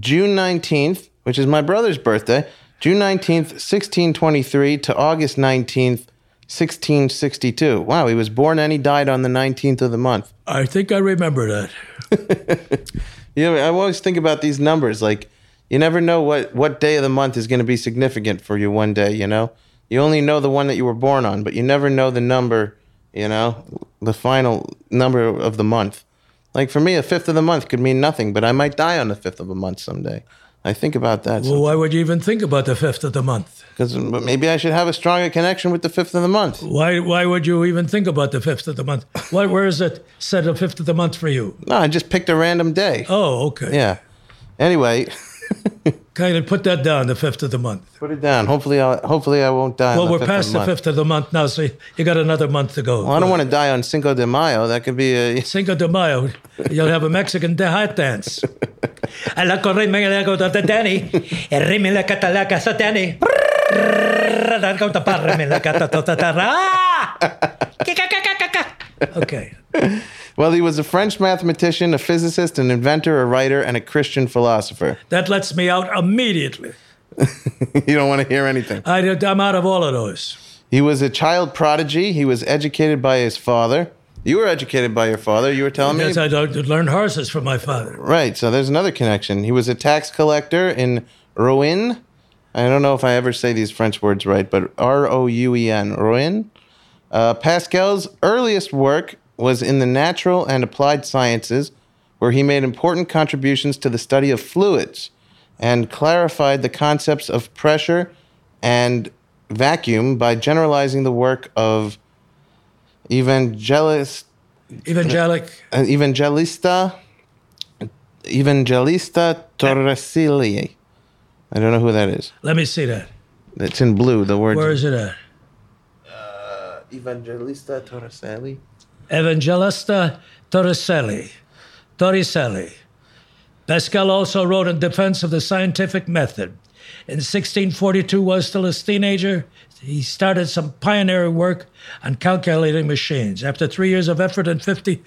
S1: June 19th, which is my brother's birthday, June 19th, 1623 to August 19th, 1662. Wow, he was born and he died on the 19th of the month.
S4: I think I remember that. <laughs>
S1: You know, I always think about these numbers. Like, you never know what, what day of the month is going to be significant for you one day, you know? You only know the one that you were born on, but you never know the number, you know, the final number of the month. Like, for me, a fifth of the month could mean nothing, but I might die on the fifth of a month someday. I think about that.
S4: Well, why would you even think about the fifth of the month?
S1: Because maybe I should have a stronger connection with the fifth of the month.
S4: Why why would you even think about the fifth of the month? Why, where is it set the fifth of the month for you?
S1: No, I just picked a random day.
S4: Oh, okay.
S1: Yeah. Anyway, <laughs>
S4: Kind of put that down, the fifth of the month.
S1: put it down. Hopefully, I hopefully I won't die.
S4: Well,
S1: on
S4: we're past the
S1: month.
S4: fifth of the month now, so you got another month to go.
S1: Well, I don't want to die on Cinco de Mayo. That could be a. <laughs>
S4: Cinco de Mayo, you'll have a Mexican de- hat dance. <laughs>
S5: Ala corre me la go ta Danny. Rime la catalaca sa Danny. ¡Ah! <laughs>
S4: Okay. <laughs>
S1: Well, he was a French mathematician, a physicist, an inventor, a writer, and a Christian philosopher.
S4: That lets me out immediately. <laughs>
S1: you don't want to hear anything.
S4: I, I'm out of all of those.
S1: He was a child prodigy. He was educated by his father. You were educated by your father. You were telling me.
S4: Yes, I learned horses from my father.
S1: Right. So there's another connection. He was a tax collector in Rouen. I don't know if I ever say these French words right, but R O U E N, Rouen. Uh, Pascal's earliest work was in the natural and applied sciences, where he made important contributions to the study of fluids and clarified the concepts of pressure and vacuum by generalizing the work of evangelist
S4: Evangelic.
S1: uh, Evangelista Evangelista Torricelli. I don't know who that is.
S4: Let me see that.
S1: It's in blue. The word
S4: Where is it at?
S1: Evangelista Torricelli.
S4: Evangelista Torricelli. Torricelli. Pascal also wrote in defense of the scientific method. In 1642, while still a teenager, he started some pioneering work on calculating machines. After three years of effort and 50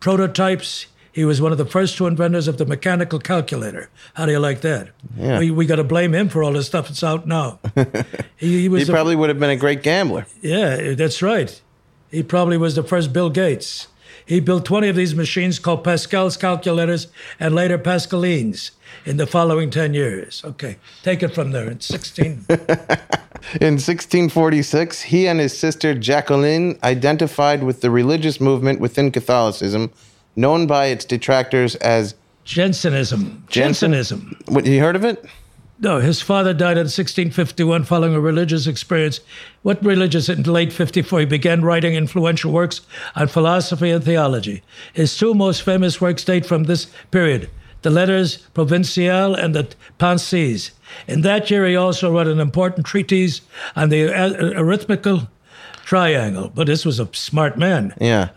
S4: prototypes, he was one of the first two inventors of the mechanical calculator. How do you like that?
S1: Yeah.
S4: We, we got to blame him for all this stuff that's out now. <laughs> he, he was
S1: He
S4: the-
S1: probably would have been a great gambler.
S4: yeah, that's right. He probably was the first Bill Gates. He built 20 of these machines called Pascal's calculators and later Pascalines in the following 10 years. Okay, take it from there. In 16. <laughs>
S1: In 1646, he and his sister Jacqueline identified with the religious movement within Catholicism, known by its detractors as.
S4: Jansenism.
S1: Jansen-
S4: Jansenism.
S1: What, you heard of it?
S4: No, his father died in 1651 following a religious experience. What religious in late 54? He began writing influential works on philosophy and theology. His two most famous works date from this period the Letters Provinciales and the Pensées. In that year, he also wrote an important treatise on the arithmetical triangle. But this was a smart man.
S1: Yeah.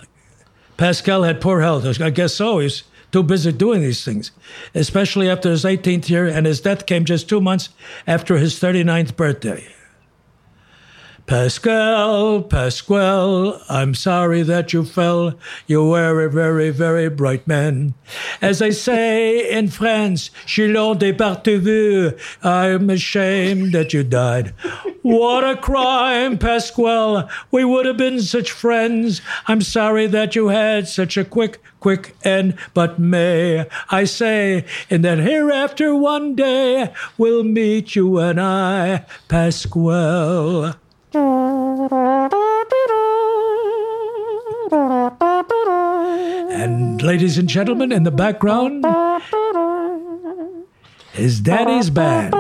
S4: Pascal had poor health. I guess so. He's too busy doing these things, especially after his 18th year, and his death came just two months after his 39th birthday. Pascal, Pasquale, I'm sorry that you fell. You were a very, very bright man. As they say in France, Chilon de Partevu, I'm ashamed that you died. What a crime, Pasquale. We would have been such friends. I'm sorry that you had such a quick, quick end, but may I say, in that hereafter one day we'll meet you and I, Pasquale. Ladies and gentlemen, in the background is Daddy's band.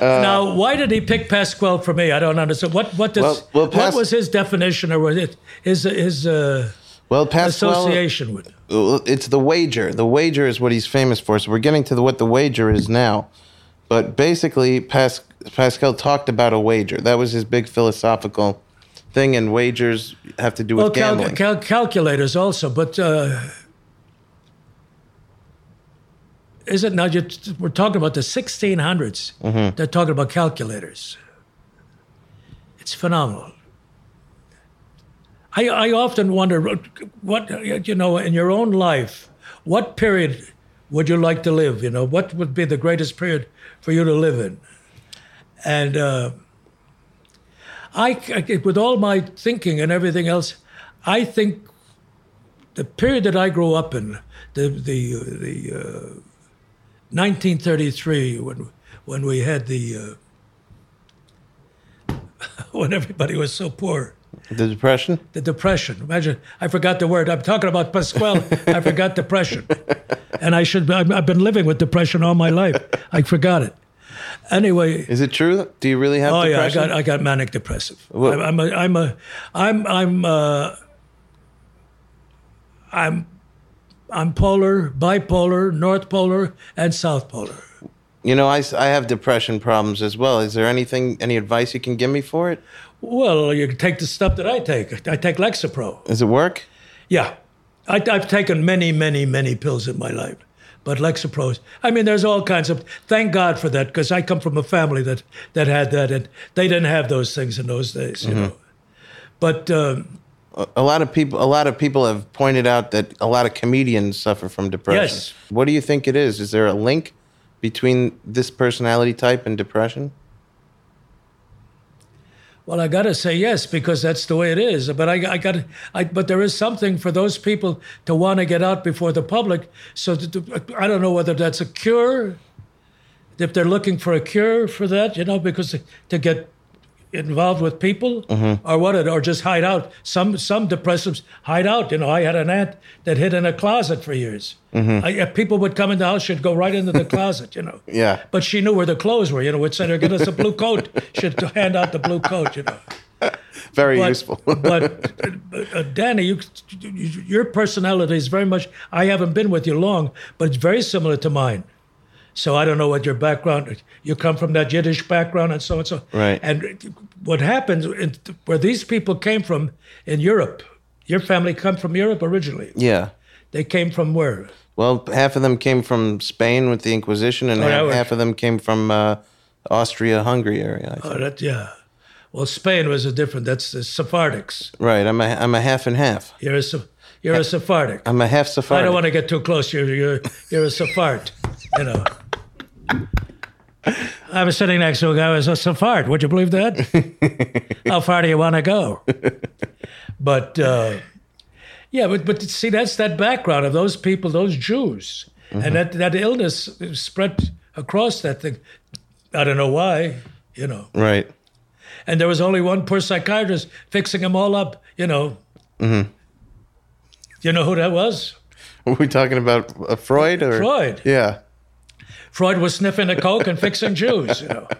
S4: now, why did he pick Pasquale for me? I don't understand. What what does
S1: Well- well, Pas-
S4: what was his definition or was it his his uh,
S1: Well, Pascal.
S4: association with?
S1: It's the wager. The wager is what he's famous for. So we're getting to the, what the wager is now. But basically, Pas- Pascal talked about a wager. That was his big philosophical thing, and wagers have to do with
S4: Well, cal-
S1: gambling.
S4: cal- calculators also, but uh, is it now? You, we're talking about the 1600s. They're talking about calculators. It's phenomenal. I, I often wonder what, you know, in your own life, what period would you like to live? You know, what would be the greatest period for you to live in? And uh, I, I- with all my thinking and everything else, I think the period that I grew up in, the the the uh, 1933 when when we had the uh, <laughs> when everybody was so poor,
S1: The depression.
S4: the depression. Imagine I forgot the word. I'm talking about Pasquale. I forgot depression, <laughs> and I should. I've I've been living with depression all my life. I forgot it. Anyway,
S1: Is it true? Do you really have
S4: Oh yeah, I got I got manic depressive.
S1: Well-
S4: I'm, I'm a I'm a I'm I'm uh, I'm I'm polar, bipolar, north polar, and south polar.
S1: you know, I, I have depression problems as well. Is there anything, any advice you can give me for it?
S4: Well, you can take the stuff that I take. I take Lexapro.
S1: Does it work?
S4: Yeah, I, I've taken many, many, many pills in my life, but Lexapro. I mean, there's all kinds of. Thank God for that, because I come from a family that that had that, and they didn't have those things in those days, you know. But um,
S1: A lot of people, a lot of people have pointed out that a lot of comedians suffer from depression.
S4: Yes.
S1: What do you think it is? Is there a link between this personality type and depression?
S4: Well, I got to say yes because that's the way it is. But I, I got, I, but there is something for those people to want to get out before the public. So to, to- I don't know whether that's a cure, if they're looking for a cure for that, you know, because to get involved with people mm-hmm. or what, it, or just hide out. Some some depressives hide out. You know, I had an aunt that hid in a closet for years. Mm-hmm. I, if people would come in the house, she'd go right into the <laughs> closet. You know.
S1: Yeah.
S4: But she knew where the clothes were. You know, would send her get us a blue coat. She'd <laughs> hand out the blue coat. You know. <laughs>
S1: Very
S4: But,
S1: useful.
S4: but uh, uh, Danny, you, you, your personality is very much. I haven't been with you long, but it's very similar to mine. So I don't know what your background. You come from that Yiddish background and so and so.
S1: Right.
S4: And what happens in, where these people came from in Europe? Your family come from Europe originally.
S1: yeah.
S4: They came from where?
S1: Well, half of them came from Spain with the Inquisition, and
S4: Oh,
S1: half, half of them came from uh, Austria-Hungary area. I think.
S4: Oh, that yeah. Well, Spain was a different. That's the Sephardics.
S1: Right. I'm a I'm a half and half.
S4: You're a you're a Sephardic.
S1: I'm a half Sephardic.
S4: I don't want to get too close. You're you're you're a Sephard, you know. <laughs> I was sitting next to a guy who was a Sephard. Would you believe that? <laughs> How far do you want to go? But uh, yeah, but but see, that's that background of those people, those Jews, and that that illness spread across that thing. I don't know why, you know.
S1: Right.
S4: And there was only one poor psychiatrist fixing them all up, you know. You know who that was?
S1: Are we talking about uh, Freud or
S4: Freud.
S1: Yeah.
S4: Freud was sniffing the coke and fixing Jews. You know. <laughs>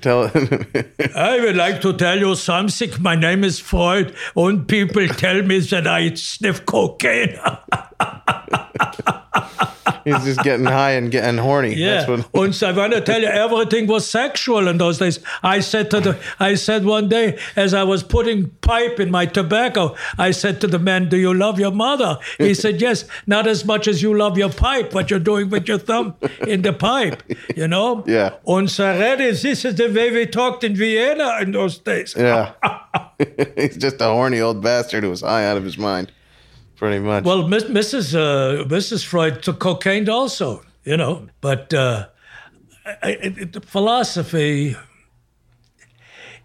S1: Tell. <laughs>
S4: I would like to tell you something. My name is Freud, and people tell me that I sniff cocaine. <laughs>
S1: He's just getting high and getting horny.
S4: Yeah,
S1: That's what.
S4: and I want to tell you, everything was sexual in those days. I said to the, I said one day as I was putting pipe in my tobacco, I said to the man, "Do you love your mother?" He <laughs> said, "Yes, not as much as you love your pipe. What you're doing with your thumb in the pipe, you know." <laughs>
S1: Yeah.
S4: And already, this is the way we talked in Vienna in those days.
S1: Yeah. <laughs> He's just a horny old bastard who was high out of his mind. Pretty much.
S4: Well, Miss- Mrs. Uh, Mrs. Freud took cocaine also, you know. But uh, I, I, philosophy,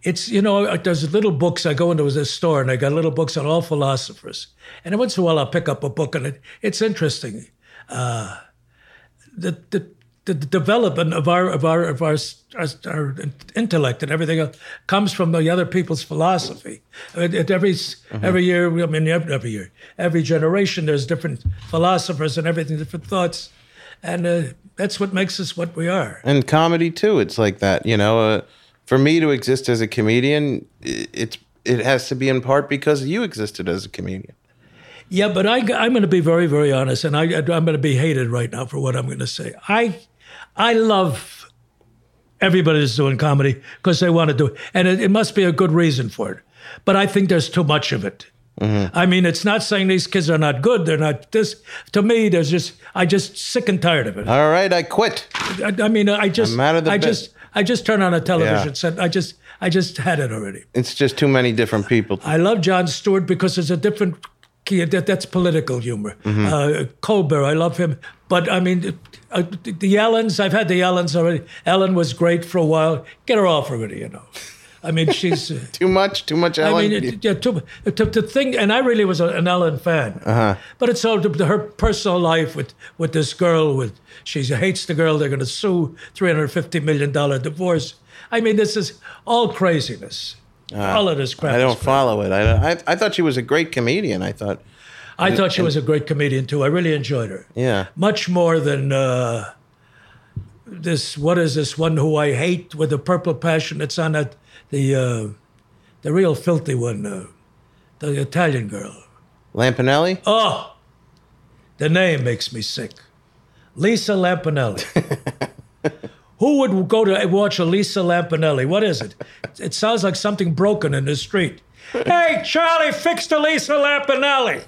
S4: it's you know, there's little books. I go into this store and I got little books on all philosophers, and once in a while I'll pick up a book and it, it's interesting. Uh, the, the the development of our of our of our, our, our intellect and everything else comes from the other people's philosophy. At, at every every year, I mean every, year, every generation, there's different philosophers and everything, different thoughts, and uh, that's what makes us what we are.
S1: and comedy too. It's like that, you know. Uh, for me to exist as a comedian, i- it's it has to be in part because you existed as a comedian.
S4: Yeah, but I, I'm going to be very, very honest, and I, I'm going to be hated right now for what I'm going to say. I, I love everybody that's doing comedy because they want to do it, and it, it must be a good reason for it. But I think there's too much of it. I mean, it's not saying these kids are not good. They're not this. To me, there's just I just sick and tired of it.
S1: All right, I quit.
S4: I, I mean, I just
S1: I'm out of the
S4: I
S1: bit.
S4: just I just turn on a television
S1: Yeah.
S4: set. I just I just had it already.
S1: It's just too many different people.
S4: I love Jon Stewart because it's a different. key- That, that's political humor.
S1: Mm-hmm.
S4: Uh, Colbert, I love him, but I mean, uh, the Ellens. I've had the Ellens already. Ellen was great for a while. Get her off already, you know. I mean, she's. <laughs> Uh,
S1: Too much, too much Ellen.
S4: I mean, it, yeah, to, to, to think, and I really was an Ellen fan. Uh-huh. But it's all to, her personal life with, with this girl. With she hates the girl. They're going to sue. Three hundred fifty million dollar divorce. I mean, this is all craziness. all of this crap.
S1: I don't follow it. I, I I thought she was a great comedian. I thought,
S4: I thought she was a great comedian too. I really enjoyed her.
S1: yeah.
S4: Much more than uh, this. What is this one who I hate with a purple passion? It's on that the uh, the real filthy one, uh, the Italian girl.
S1: Lampanelli.
S4: Oh, the name makes me sick. Lisa Lampanelli. <laughs> Who would go to watch a Lisa Lampanelli? What is it? It sounds like something broken in the street. <laughs> Hey, Charlie, fix the Lisa Lampanelli.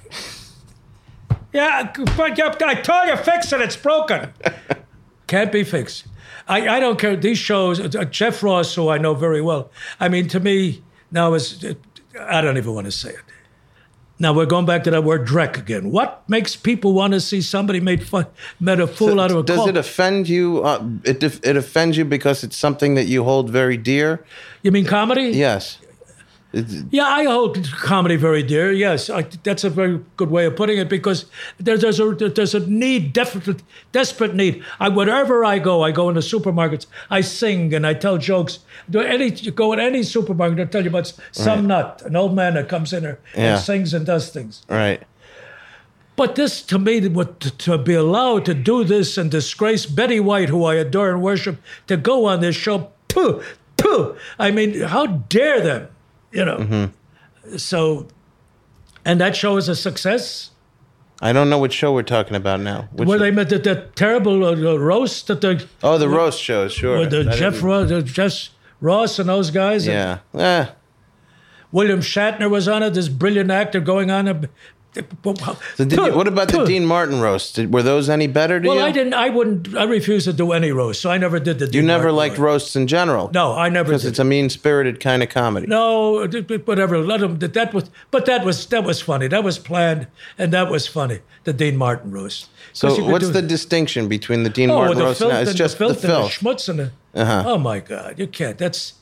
S4: Yeah, but I told you, fix it. It's broken. Can't be fixed. I, I don't care. These shows, uh, Jeff Ross, who I know very well. I mean, to me, now is I don't even want to say it. Now we're going back to that word dreck again. What makes people want to see somebody made fun, made a fool out of a
S1: Does
S4: cult?
S1: it offend you? Uh, it it offends you because it's something that you hold very dear.
S4: you mean comedy?
S1: Yes.
S4: Yeah, I hold comedy very dear. Yes, I, that's a very good way of putting it because there, there's a there's a need, definite, desperate need. I wherever I go, I go into supermarkets, I sing and I tell jokes. Do any you go in any supermarket, they'll tell you about some nut, an old man that comes in there
S1: Yeah.
S4: and sings and does things.
S1: Right.
S4: But this, to me, what to, to be allowed to do this and disgrace Betty White, who I adore and worship, to go on this show, pooh, pooh. I mean, how dare them, you know?
S1: Mm-hmm.
S4: So, and that show is a success.
S1: I don't know which show we're talking about now. Which
S4: Where they met the, the terrible uh, roast that the
S1: oh, the roast show Sure.
S4: with the
S1: I
S4: Jeff Ross, uh, Jeff Ross and those guys. and
S1: Yeah. Eh,
S4: William Shatner was on it. This brilliant actor going on.
S1: So did you, what about the Dean Martin roast? Did, were those any better to
S4: Well,
S1: you?
S4: I didn't. I wouldn't. I refused to do any roast, so I never did the. Dean you
S1: never
S4: Martin
S1: liked
S4: roast.
S1: roasts in general.
S4: No, I never
S1: because it's a mean-spirited kind of comedy.
S4: No, whatever. Let him. That, that was, but that was that was funny. That was planned, and that was funny. The Dean Martin roast.
S1: So what's
S4: do-
S1: the distinction between the Dean
S4: oh,
S1: Martin roast
S4: filth
S1: and it's
S4: and
S1: just
S4: the filth
S1: the filth?
S4: and the schmutz and the.
S1: Uh-huh.
S4: Oh my God, you can't. That's.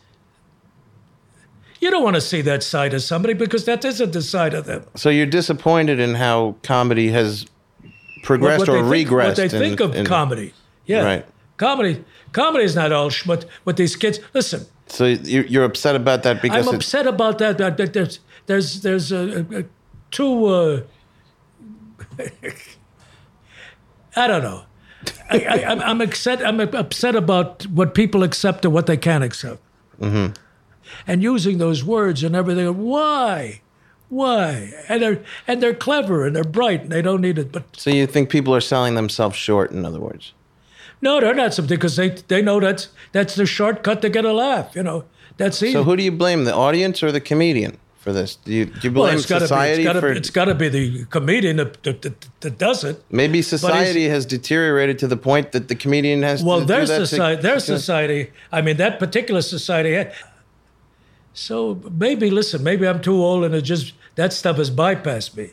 S4: You don't want to see that side of somebody because that isn't the side of them.
S1: So you're disappointed in how comedy has progressed
S4: what
S1: or
S4: think,
S1: regressed.
S4: What they
S1: in-
S4: think of
S1: in-
S4: comedy. Yeah.
S1: Right.
S4: Comedy. Comedy is not all schmutz. But these kids, listen.
S1: So you- you're upset about that because
S4: I'm upset about that. That, there's there's there's a, a, a two. Uh, <laughs> I don't know. I, I, I'm, I'm upset. I'm upset about what people accept and what they can't accept,
S1: Mm-hmm.
S4: And using those words and everything. Why? Why? And they're and they're clever and they're bright and they don't need it. But
S1: so you think people are selling themselves short. In other words,
S4: no, they're not something because they they know that's that's the shortcut to get a laugh. You know, that's easy.
S1: so who do you blame, the audience or the comedian for this? Do you, do you blame
S4: well, it's got to be.
S1: society
S4: It's got
S1: for?
S4: to. It's got to be the comedian that, that, that, that does it.
S1: maybe society has deteriorated to the point that the comedian has.
S4: Well,
S1: to
S4: their
S1: do that to-
S4: society, their society. I mean, that particular society. So maybe listen, maybe I'm too old and it just that stuff has bypassed me.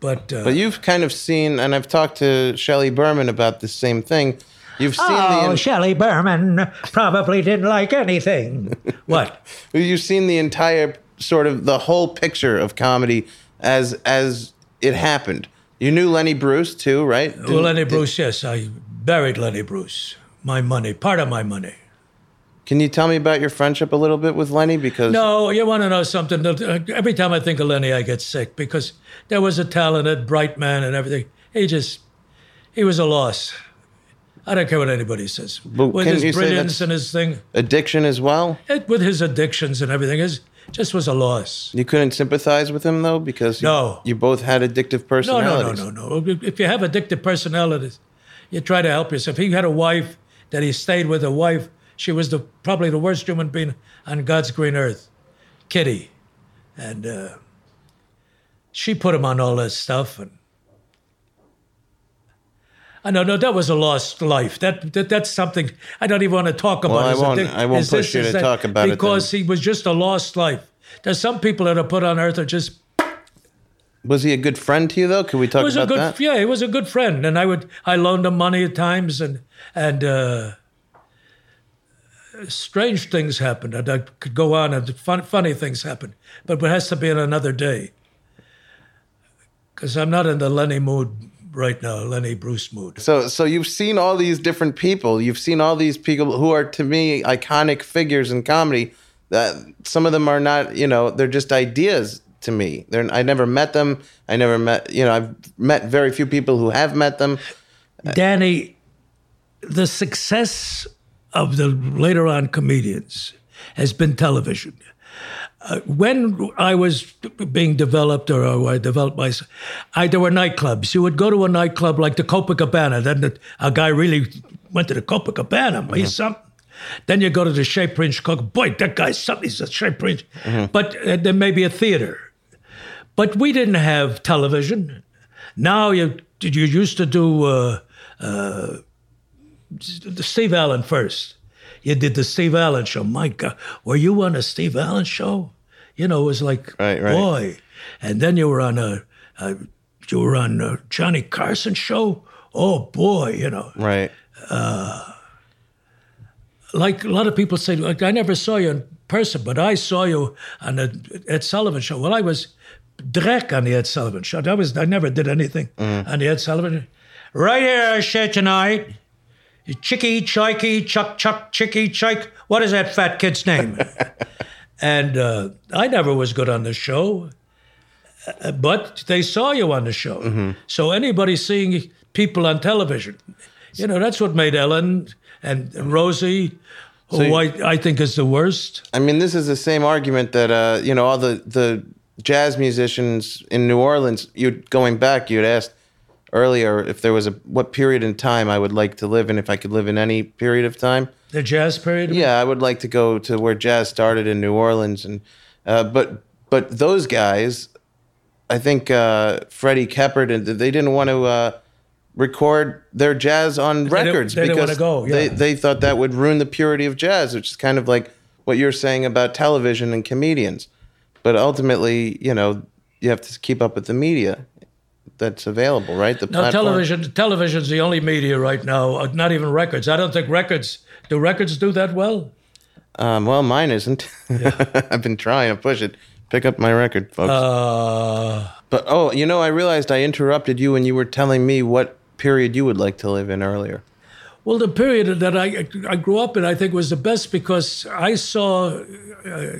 S4: But, uh,
S1: But you've kind of seen, and I've talked to Shelley Berman about the same thing. You've seen
S5: Oh,
S1: the
S5: Shelley Berman probably didn't like anything. <laughs>
S4: what?
S1: you've seen the entire sort of the whole picture of comedy as as it happened. You knew Lenny Bruce too, right?
S4: Well, Lenny
S1: did-
S4: Bruce, yes, I buried Lenny Bruce. My money, part of my money.
S1: Can you tell me about your friendship a little bit with Lenny? Because
S4: No, you want to know something? Uh, every time I think of Lenny, I get sick because there was a talented, bright man and everything. He just, he was a loss. I don't care what anybody says.
S1: But
S4: with his
S1: you
S4: brilliance and his thing,
S1: addiction as well.
S4: it, with his addictions and everything, is just was a loss.
S1: You couldn't sympathize with him though, because you,
S4: No.
S1: you both had addictive
S4: personalities. No, no,
S1: no,
S4: no, no. If you have addictive personalities, you try to help yourself. He had a wife that he stayed with. A wife, she was the probably the worst human being on God's green earth, Kitty, and uh, she put him on all that stuff, and I know, no, that was a lost life. That, that that's something I don't even want to talk about.
S1: Well, I won't- I won't
S4: is this,
S1: you to talk about it
S4: because he was just a lost life. There's some people that are put on earth are just
S1: Was he a good friend to you though? Could we talk
S4: was a
S1: about
S4: good,
S1: that?
S4: yeah, he was a good friend, and I would I loaned him money at times, and and uh, strange things happened, and I could go on, and fun, funny things happened, but it has to be in another day, because I'm not in the Lenny mood right now, Lenny Bruce mood.
S1: So, so you've seen all these different people. You've seen all these people who are, to me, iconic figures in comedy. That some of them are not, you know, they're just ideas to me. They're, I never met them. I never met, you know, I've met very few people who have met them.
S4: Danny, the success of the later on comedians has been television. Uh, when I was being developed, or I developed myself, I, there were nightclubs. You would go to a nightclub like the Copacabana. Then the, a guy really went to the Copacabana. He's something. Then you go to the Chez Prince Cook. Boy, that guy's something. He's a Chez Prince. But uh, there may be a theater. But we didn't have television. Now you you used to do uh, uh, Steve Allen first. You did the Steve Allen show. My God, were you on a Steve Allen show? You know, it was like
S1: Right, right.
S4: boy. And then you were on a, a you were on a Johnny Carson show. Oh boy, you know.
S1: Right.
S4: Uh, like a lot of people say, like, I never saw you in person, but I saw you on the Ed Sullivan show. Well, I was Drek on the Ed Sullivan show. That was I never did anything mm. on the Ed Sullivan. Right here, I said tonight. Chicky, Chikey, Chuck, Chuck, Chicky, Chike. What is that fat kid's name? <laughs> and uh, I never was good on the show, uh, but they saw you on the show. So anybody seeing people on television, you know, that's what made Ellen and, and Rosie, who
S1: you-
S4: I, I think is the worst.
S1: I mean, this is the same argument that uh, you know all the the jazz musicians in New Orleans. You going back, you'd asked earlier if there was a what period in time I would like to live in if I could live in any period of time.
S4: The jazz period.
S1: Yeah, I would like to go to where jazz started in New Orleans, and uh, but but those guys, I think uh, Freddie Keppard and they didn't want to uh, record their jazz on
S4: didn't-
S1: records
S4: they
S1: because
S4: go,
S1: they they thought that would ruin the purity of jazz, which is kind of like what you're saying about television and comedians. But ultimately, you know, you have to keep up with the media that's available, right? The
S4: No,
S1: platform.
S4: television. Television's the only media right now. uh, Not even records. I don't think records. Do records do that well?
S1: Um, well, mine isn't. <laughs> I've been trying to push it. Pick up my record, folks.
S4: Uh,
S1: But oh, you know, I realized I interrupted you when you were telling me what period you would like to live in earlier.
S4: Well, the period that I I grew up in, I think, was the best because I saw. Uh,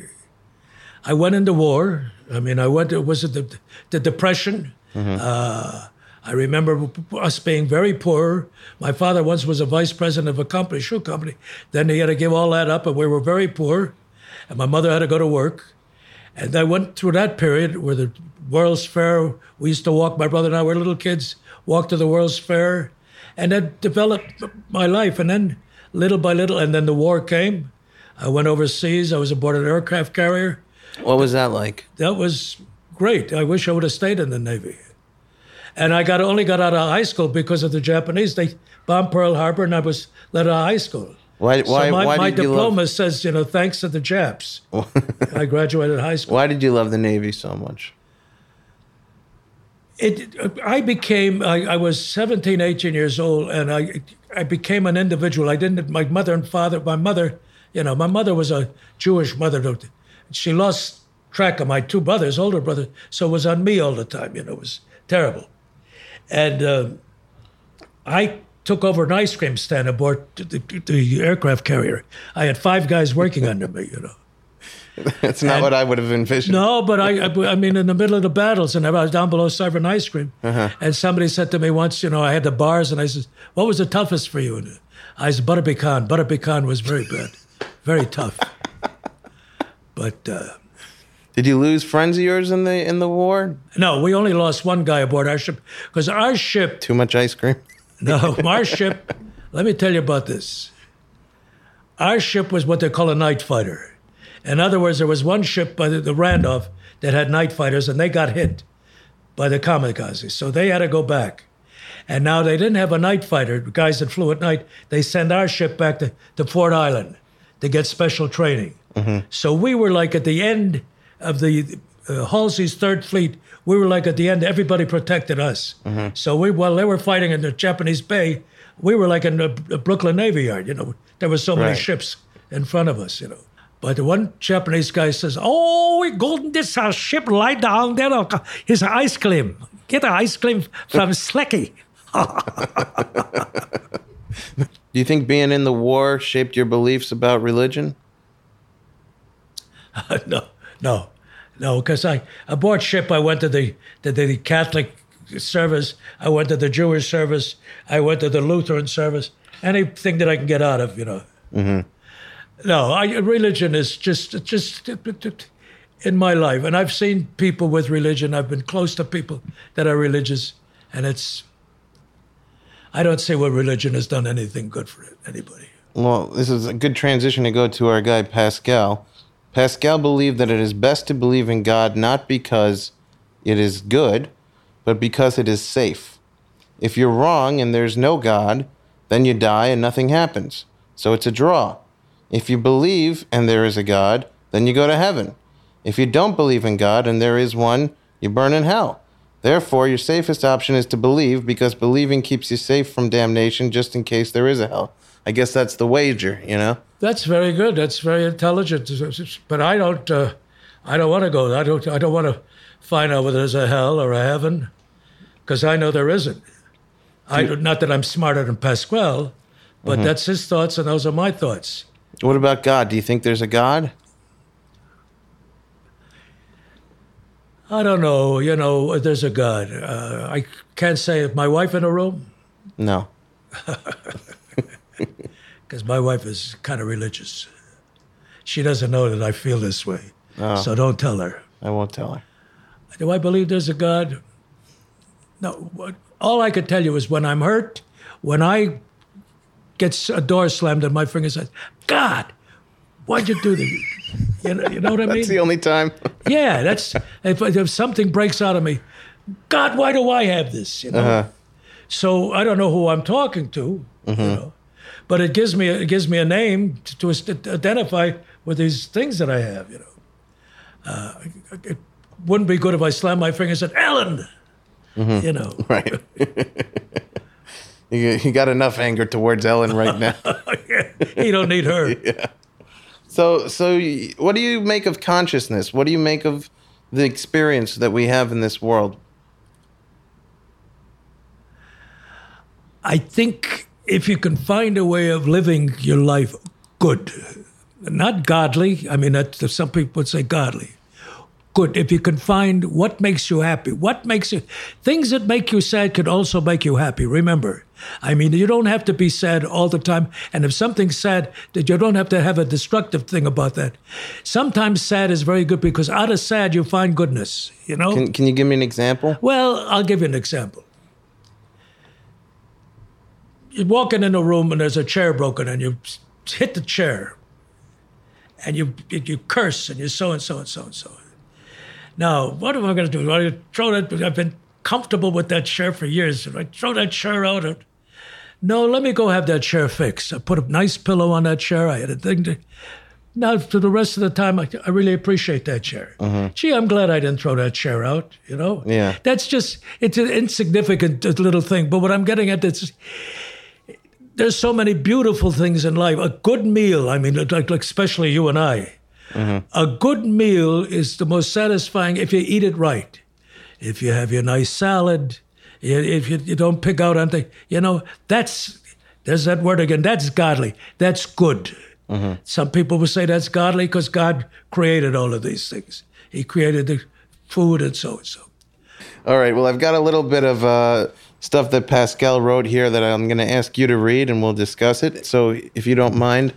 S4: I went into war. I mean, I went. To, was it the the depression? Uh, I remember us being very poor. My father once was a vice president of a company, shoe company. Then he had to give all that up, and we were very poor. And my mother had to go to work. And I went through that period where the World's Fair, we used to walk, my brother and I were little kids, walk to the World's Fair. And that developed my life. And then little by little, and then the war came. I went overseas. I was aboard an aircraft carrier.
S1: What was that like?
S4: That was great. I wish I would have stayed in the Navy. And I got only got out of high school because of the Japanese. They bombed Pearl Harbor, and I was let out of high school.
S1: Why? Why?
S4: so my,
S1: why
S4: my diploma
S1: love?
S4: says, you know, thanks to the Japs. <laughs> I graduated high school.
S1: Why did you love the Navy so much?
S4: It, I became, I, I was 17, 18 years old, and I, I became an individual. I didn't, my mother and father, my mother, you know, my mother was a Jewish mother. She lost track of my two brothers, older brothers, so it was on me all the time, you know, it was terrible. And uh, I took over an ice cream stand aboard the, the aircraft carrier. I had five guys working under me, you know. <laughs>
S1: That's not what I would have envisioned.
S4: No, but I, I, I mean, in the middle of the battles, and I was down below serving ice cream, and somebody said to me once, you know, I had the bars, and I said, "What was the toughest for you?" And I said, "Butter pecan." Butter pecan was very bad, very tough. But uh,
S1: Did you lose friends of yours in the in the war?
S4: no, we only lost one guy aboard our ship because our ship
S1: Too much ice cream. <laughs>
S4: No, our ship, let me tell you about this. Our ship was what they call a night fighter. In other words, there was one ship by the, the Randolph that had night fighters and they got hit. by the kamikazes. So they had to go back. And now they didn't have a night fighter, the guys that flew at night. They send our ship back to, to Ford Island to get special training. Mm-hmm. So we were like at the end of the uh, Halsey's Third Fleet. We were like at the end. Everybody protected us. So we, while they were fighting in the Japanese Bay, we were like in the, Brooklyn Navy Yard. You know, there were so many
S1: Right.
S4: ships in front of us. You know. But the one Japanese guy says, "Oh, we go in this our ship, lie down there. uh, an ice cream. Get an ice cream from <laughs> Slecky."
S1: Do you think being in the war shaped your beliefs about religion? <laughs>
S4: no, no, no. Because I aboard ship, I went to the to the Catholic service. I went to the Jewish service. I went to the Lutheran service. Anything that I can get out of, you know. Mm-hmm. No, I, religion is just just in my life, and I've seen people with religion. I've been close to people that are religious, and it's. I don't see where religion has done anything good for anybody.
S1: Well, this is a good transition to go to our guy Pascal. Pascal believed that it is best to believe in God not because it is good, but because it is safe. If you're wrong and there's no God, then you die and nothing happens. So it's a draw. If you believe and there is a God, then you go to heaven. If you don't believe in God and there is one, you burn in hell. Therefore, your safest option is to believe because believing keeps you safe from damnation just in case there is a hell. I guess that's the wager, you know?
S4: That's very good. That's very intelligent. But I don't. Uh, I don't want to go. I don't. I don't want to find out whether there's a hell or a heaven, because I know there isn't. I do, not that I'm smarter than Pasquale, but that's his thoughts and those are my thoughts.
S1: What about God? Do you think there's a God?
S4: I don't know. You know, there's a God. Uh, I can't say if my wife in a room
S1: No. <laughs>
S4: because my wife is kind of religious. She doesn't know that I feel this way, ah. so don't tell her.
S1: I won't tell her.
S4: Do I believe there's a God? No. What, all I could tell you is when I'm hurt, when I get a door slammed in my finger, says, "God, why'd you do this?" You know, you know what I <laughs> mean?
S1: That's the only time. <laughs>
S4: yeah, that's if, if something breaks out of me, God, why do I have this? You know. Uh-huh. So I don't know who I'm talking to. You mm-hmm. know, but it gives me it gives me a name to, to identify with these things that I have. You know, uh, it wouldn't be good if I slammed my finger and said, "Ellen." You know, <laughs>
S1: right. <laughs> you, you got enough anger towards Ellen right now. <laughs>
S4: he don't need her.
S1: So, so what do you make of consciousness? What do you make of the experience that we have in this world?
S4: I think if you can find a way of living your life good, not godly, I mean, that, some people would say godly, good. If you can find what makes you happy, what makes you, things that make you sad could also make you happy. Remember, I mean, you don't have to be sad all the time. And if something's sad, that you don't have to have a destructive thing about that. Sometimes sad is very good because out of sad, you find goodness, you know?
S1: Can, can you give me an example?
S4: Well, I'll give you an example. You're walking in a room and there's a chair broken and you hit the chair and you you curse and you so and so and so and so. Now, what am I going to do? Do I throw that? I've been comfortable with that chair for years. If I throw that chair out, or, no, let me go have that chair fixed. I put a nice pillow on that chair. I had a thing to. Now, for the rest of the time, I, I really appreciate that chair. Mm-hmm. Gee, I'm glad I didn't throw that chair out. You know,
S1: Yeah.
S4: that's just it's an insignificant uh, little thing. But what I'm getting at is there's so many beautiful things in life. A good meal, I mean, like, like especially you and I, a good meal is the most satisfying if you eat it right. If you have your nice salad, if you, you don't pick out on things, you know, that's, there's that word again, that's godly. That's good. Some people will say that's godly because God created all of these things. He created the food and so and so.
S1: All right. Well, I've got a little bit of uh, stuff that Pascal wrote here that I'm going to ask you to read, and we'll discuss it. So, if you don't mind,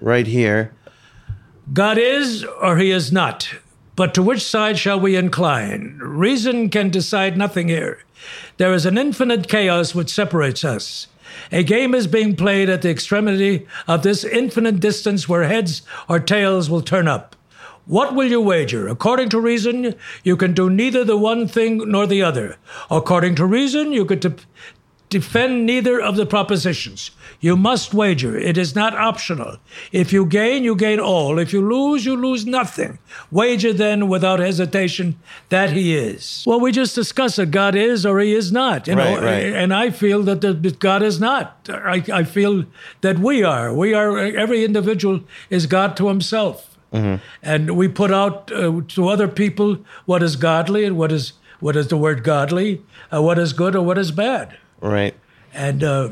S1: right here.
S4: God is or he is not. But to which side shall we incline? Reason can decide nothing here. There is an infinite chaos which separates us. A game is being played at the extremity of this infinite distance where heads or tails will turn up. What will you wager? According to reason, you can do neither the one thing nor the other. According to reason, you could de- defend neither of the propositions. You must wager. It is not optional. If you gain, you gain all. If you lose, you lose nothing. Wager then without hesitation that he is. Well, we just discussed that God is or he is not. You know,
S1: Right, right.
S4: and I feel that, the, God is not. I, I feel that we are. We are. Every individual is God to himself, and we put out uh, to other people what is godly and what is what is the word godly, uh, what is good or what is bad,
S1: Right.
S4: and. Uh,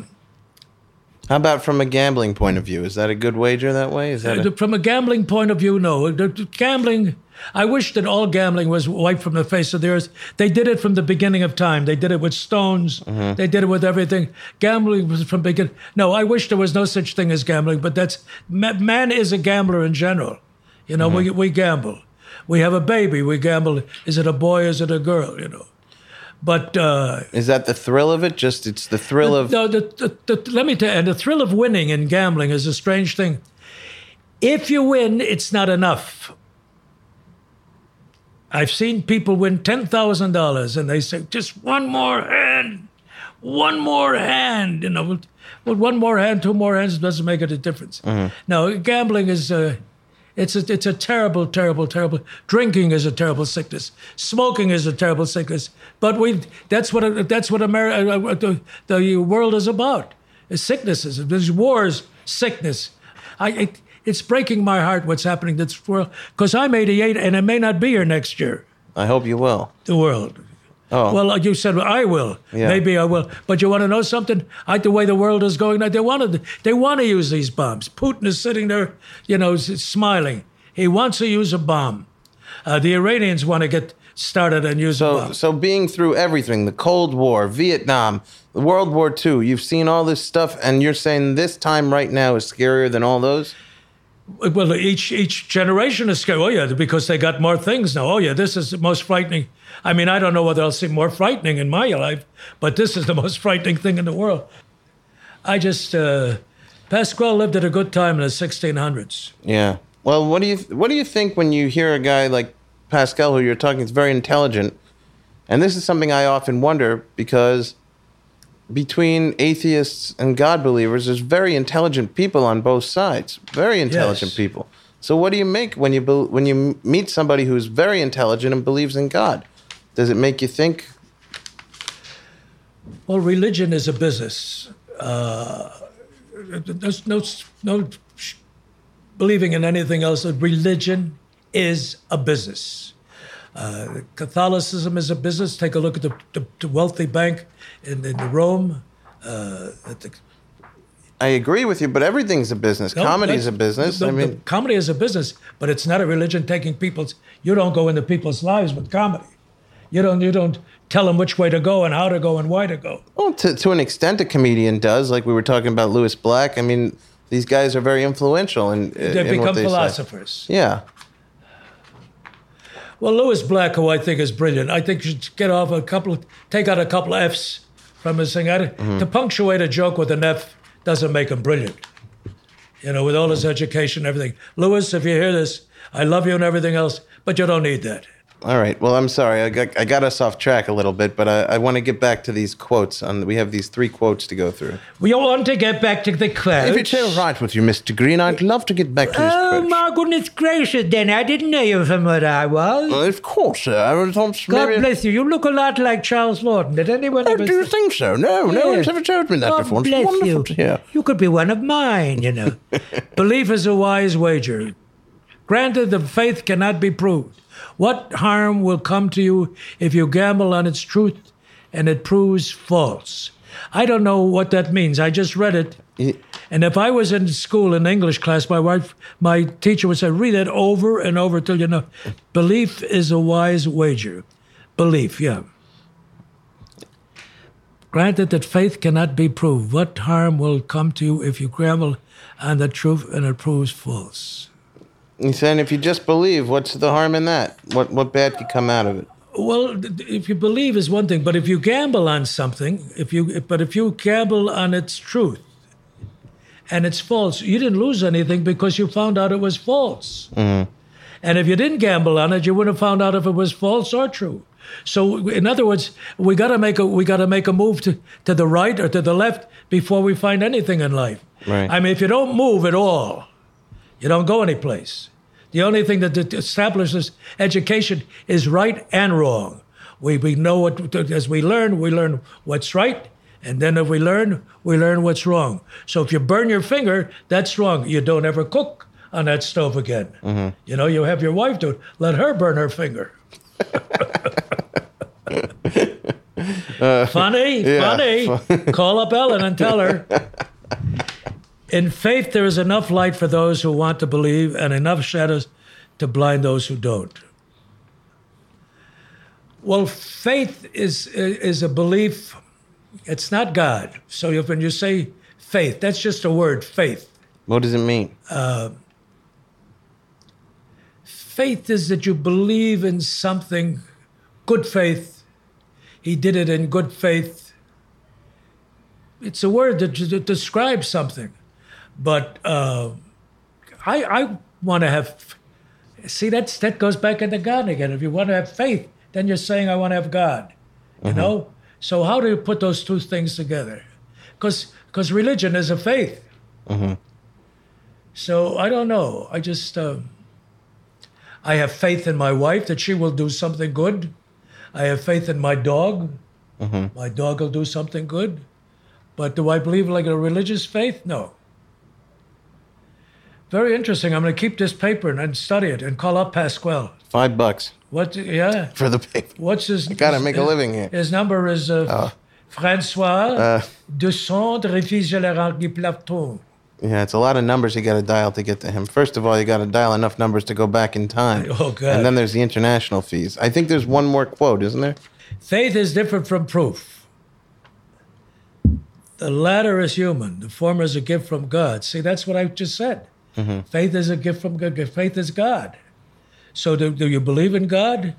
S1: How about from a gambling point of view? Is that a good wager that way? Is that a,
S4: From a gambling point of view, no. Gambling, I wish that all gambling was wiped from the face of the earth. They did it from the beginning of time. They did it with stones. They did it with everything. Gambling was from begin. No, I wish there was no such thing as gambling. But that's man is a gambler in general. You know, we we gamble. We have a baby. We gamble. Is it a boy? Is it a girl? You know. But uh,
S1: is that the thrill of it? Just it's the thrill of
S4: no, the, the, the, let me tell you, and the thrill of winning in gambling is a strange thing. If you win, it's not enough. I've seen people win $10,000 and they say, just one more hand, one more hand. You know, well, one more hand, two more hands doesn't make it a difference. No, gambling is. Uh, it's a, it's a terrible, terrible, terrible. Drinking is a terrible sickness. Smoking is a terrible sickness. But we that's what that's what America, uh, uh, the, the world is about. Is sicknesses. There's wars, sickness. I it, it's breaking my heart what's happening to this world because I'm 88 and I may not be here next year.
S1: I hope you will.
S4: The world.
S1: Oh.
S4: Well, like you said, well, I will.
S1: Yeah.
S4: Maybe I will. But you want to know something? I, the way the world is going now, they want to. They want to use these bombs. Putin is sitting there, you know, smiling. He wants to use a bomb. Uh, the Iranians want to get started and use a
S1: So,
S4: bomb.
S1: so being through everything, the Cold War, Vietnam, World War II, you've seen all this stuff, and you're saying this time right now is scarier than all those?
S4: Well, each each generation is scared. Oh yeah, because they got more things now. Oh yeah, this is the most frightening. I mean, I don't know whether I'll see more frightening in my life, but this is the <laughs> most frightening thing in the world. I just uh, Pasquale lived at a good time in the 1600s.
S1: Yeah. Well, what do you what do you think when you hear a guy like Pascal, who you're talking, is very intelligent, and this is something I often wonder because between atheists and God believers, there's very intelligent people on both sides, very intelligent
S4: Yes.
S1: people. So, what do you make when you bel when you meet somebody who's very intelligent and believes in God? Does it make you think?
S4: Well, religion is a business. Uh, there's no no believing in anything else. Religion is a business. Uh, Catholicism is a business. Take a look at the, the, the wealthy bank in, in Rome. Uh, at the,
S1: I agree with you, but everything's a business.
S4: No,
S1: Comedy is a business.
S4: the-
S1: I mean,
S4: comedy is a business, but it's not a religion taking people's. You don't go into people's lives with comedy. You don't. You don't tell them which way to go and how to go and why to go.
S1: Well, to, to an extent, a comedian does. Like we were talking about Lewis Black. I mean, these guys are very influential in,
S4: They
S1: in what
S4: become
S1: they say.
S4: philosophers.
S1: Yeah.
S4: Well, Lewis Black, who I think is brilliant, I think should get off a couple, of, take out a couple of F's from his thing. I, mm-hmm. To punctuate a joke with an F doesn't make him brilliant. You know, with all his education and everything. Lewis, if you hear this, I love you and everything else, but you don't need that.
S1: All right. Well, I'm sorry. I got, I got us off track a little bit, but I, I want to get back to these quotes. On we have these three quotes to go through.
S4: We want to get back to the quotes.
S1: If it's all right with you, Mr. Greene, I'd love to get back to these
S5: Oh, my goodness gracious, Danny. I didn't know you from what I was.
S1: Well, of course, sir. I was on
S5: God bless you. You look a lot like Charles Laughton. Did anyone
S1: Oh,
S5: ever
S1: do you
S5: say-
S1: think so? No, no one's ever told me that
S5: God
S1: before. It's
S5: bless
S1: wonderful
S5: you.
S1: to hear.
S5: You could be one of mine, you know. <laughs>
S4: Belief is a wise wager. Granted, the faith cannot be proved. What harm will come to you if you gamble on its truth and it proves false? I don't know what that means. I just read it. And if I was in school in English class, my wife, my teacher would say, read it over and over till you know. Belief is a wise wager. Belief, yeah. Granted that faith cannot be proved, what harm will come to you if you gamble on the truth and it proves false?
S1: He's saying if you just believe, what's the harm in that? What what bad could come out of it?
S4: Well, if you believe is one thing, but if you gamble on something, if you but if you gamble on its truth and it's false, you didn't lose anything because you found out it was false. Mm-hmm. And if you didn't gamble on it, you wouldn't have found out if it was false or true. So, in other words, we got to make a we got to make a move to, to the right or to the left before we find anything in life.
S1: Right.
S4: I mean, if you don't move at all, you don't go anyplace. The only thing that establishes education is right and wrong. We, we know what, as we learn, we learn what's right. And then if we learn, we learn what's wrong. So if you burn your finger, that's wrong. You don't ever cook on that stove again. Mm-hmm. You know, you have your wife do it. Let her burn her finger. <laughs> <laughs> Uh, funny,
S1: yeah,
S4: funny. <laughs> Call up Ellen and tell her. In faith, there is enough light for those who want to believe and enough shadows to blind those who don't. Well, faith is is a belief. It's not God. So if, when you say faith, that's just a word, faith.
S1: What does it mean?
S4: Uh, faith is that you believe in something, good faith. He did it in good faith. It's a word that describes something. But uh, I, I want to have, see, that's, that goes back into God again. If you want to have faith, then you're saying, I want to have God. You know? So how do you put those two things together? Because because religion is a faith. So I don't know. I just, um, I have faith in my wife that she will do something good. I have faith in my dog. My dog will do something good. But do I believe like a religious faith? No. Very interesting. I'm going to keep this paper and, and study it and call up Pasquale.
S1: Five bucks
S4: What? Yeah.
S1: for the paper.
S4: What's his?
S1: I gotta
S4: his-
S1: make a living here.
S4: His number is uh, François
S1: Uh.
S4: de Saint Réfigéral du Plateau.
S1: Yeah, it's a lot of numbers you got to dial to get to him. First of all, you got to dial enough numbers to go back in time.
S4: Oh, God.
S1: And then there's the international fees. I think there's one more quote, isn't there?
S4: Faith is different from proof. The latter is human. The former is a gift from God. See, that's what I just said. Faith is a gift from God. Faith is God. So, do, do you believe in God?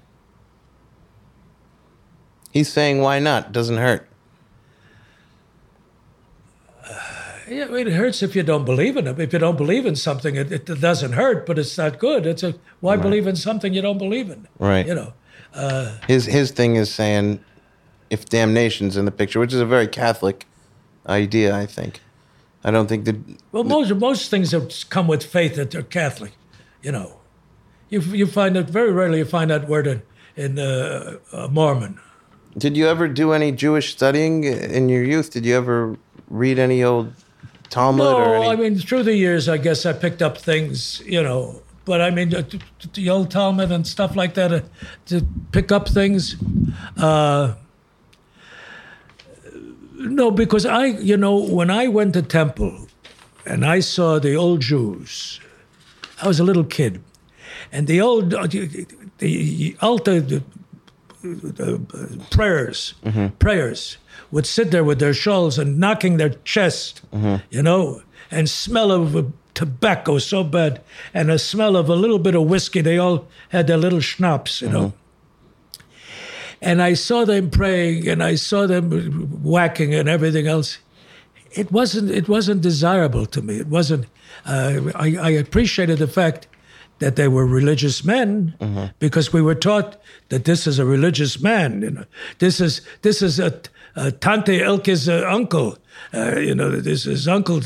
S1: He's saying, why not? Doesn't hurt.
S4: Uh, yeah, I mean, it hurts if you don't believe in it. If you don't believe in something, it, it doesn't hurt, but it's not good. It's a why believe in something you don't believe in?
S1: Right.
S4: You know.
S1: Uh, his his thing is saying, if damnation's in the picture, which is a very Catholic idea, I think. I don't think that.
S4: Well, most most things that come with faith that they're Catholic, you know. You you find that very rarely you find that word in in uh, uh, Mormon.
S1: Did you ever do any Jewish studying in your youth? Did you ever read any old Talmud or
S4: No,
S1: any?
S4: I mean through the years, I guess I picked up things, you know. But I mean, the, the old Talmud and stuff like that, uh, to pick up things. Uh, no, because I, you know, when I went to temple, and I saw the old Jews, I was a little kid, and the old, the, the altar, the, the prayers, prayers would sit there with their shawls and knocking their chest, you know, and smell of uh, tobacco so bad, and a smell of a little bit of whiskey. They all had their little schnapps, you know. And I saw them praying, and I saw them whacking and everything else. It wasn't. It wasn't desirable to me. It wasn't. Uh, I, I appreciated the fact that they were religious men because we were taught that this is a religious man. You know, this is this is a, a Tante Elke's uh, uncle. Uh, you know, this is Uncle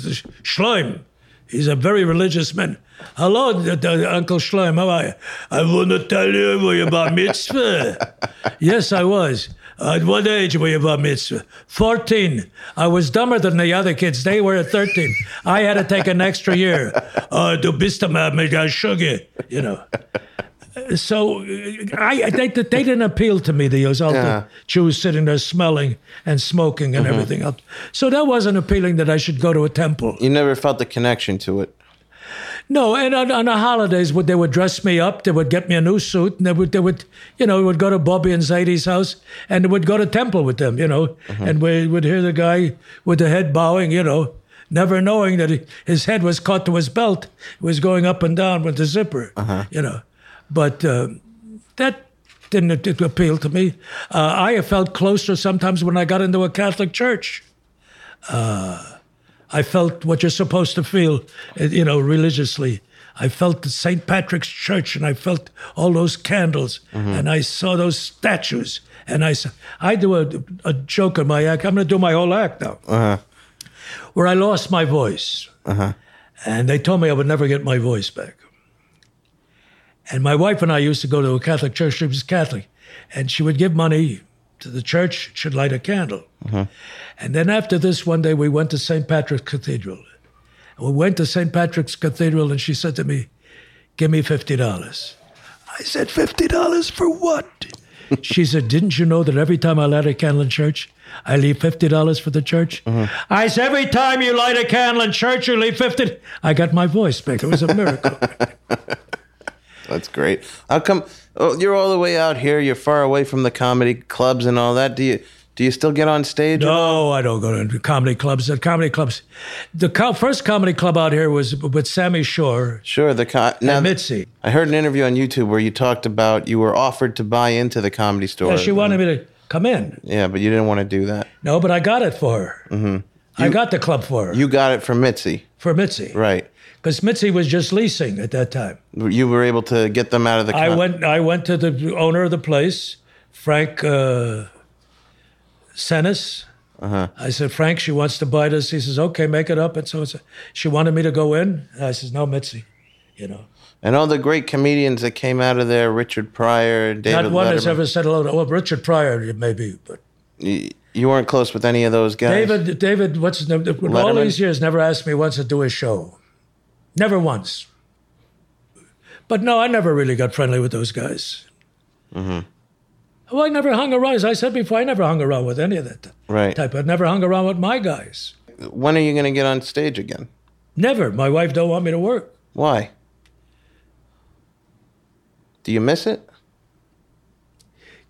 S4: Schleim. He's a very religious man. Hello, Uncle Schleim. How are you? I want to tell you were you bar mitzvah. <laughs> yes, I was. At what age were you bar mitzvah? 14. I was dumber than the other kids. They were at 13. I had to take an extra year. <laughs> Uh, du bist der sugar, you know. So I, they, they didn't appeal to me, The old
S1: Yeah.
S4: Jews sitting there smelling and smoking and mm-hmm. everything else. So that wasn't appealing that I should go to a temple.
S1: you never felt the connection to it.
S4: No, and on, on the holidays, would they would dress me up. They would get me a new suit, and they would they would you know would go to Bobby and Zadie's house, and they would go to temple with them, you know, mm-hmm. and we would hear the guy with the head bowing, you know, never knowing that he, his head was caught to his belt, It was going up and down with the zipper, uh-huh. you know, but um, that didn't appeal to me. Uh, I felt closer sometimes when I got into a Catholic church. I felt what you're supposed to feel, uh, you know, religiously. I felt the St. Patrick's Church and I felt all those candles and I saw those statues. And I said, I do a, a joke in my act. I'm going to do my whole act now. Where I lost my voice. And they told me I would never get my voice back. And my wife and I used to go to a Catholic church. She was Catholic. And she would give money to the church, she'd light a candle. Uh-huh. And then after this, one day we went to St. Patrick's Cathedral. And we went to St. Patrick's Cathedral, and she said to me, Give me $50. I said, $50 for what? <laughs> she said, Didn't you know that every time I light a candle in church, I leave $50 for the church? Uh-huh. I said, Every time you light a candle in church, you leave 50 I got my voice back. It was a miracle. <laughs>
S1: That's great. How come oh, you're all the way out here? You're far away from the comedy clubs and all that. Do you do you still get on stage?
S4: No, I don't go to comedy clubs. The comedy clubs, the co- first comedy club out here was with Sammy Shore
S1: Sure. The co- now,
S4: Mitzi.
S1: I heard an interview on YouTube where you talked about you were offered to buy into the comedy store.
S4: Yeah, she wanted me to come in.
S1: Yeah, but you didn't want to do that.
S4: No, but I got it for her. Mm-hmm. I got the club for her
S1: You got it for Mitzi,
S4: for Mitzi,
S1: right?
S4: Because Mitzi was just leasing at that time.
S1: You were able to get them out of the.
S4: I went. I went to the owner of the place, Frank uh, Senis.
S1: Uh-huh.
S4: I said, Frank, she wants to buy this. He says, okay, make it up. And so she wanted me to go in. I says, no, Mitzi, you know.
S1: And all the great comedians that came out of there, Richard Pryor, David
S4: Not one has
S1: Letterman.
S4: ever said hello to. Well, Richard Pryor, maybe, but
S1: You, you weren't close with any of those guys.
S4: David, David, what's his name? All these years, never asked me once to do a show. Never once. But no, I never really got friendly with those guys.
S1: Mm-hmm.
S4: Well, I never hung around. As I said before, I never hung around with any of that
S1: Right.
S4: type. I never hung around with my guys.
S1: When are you going to get on stage again?
S4: Never. My wife don't want me to work.
S1: Why? Do you miss it?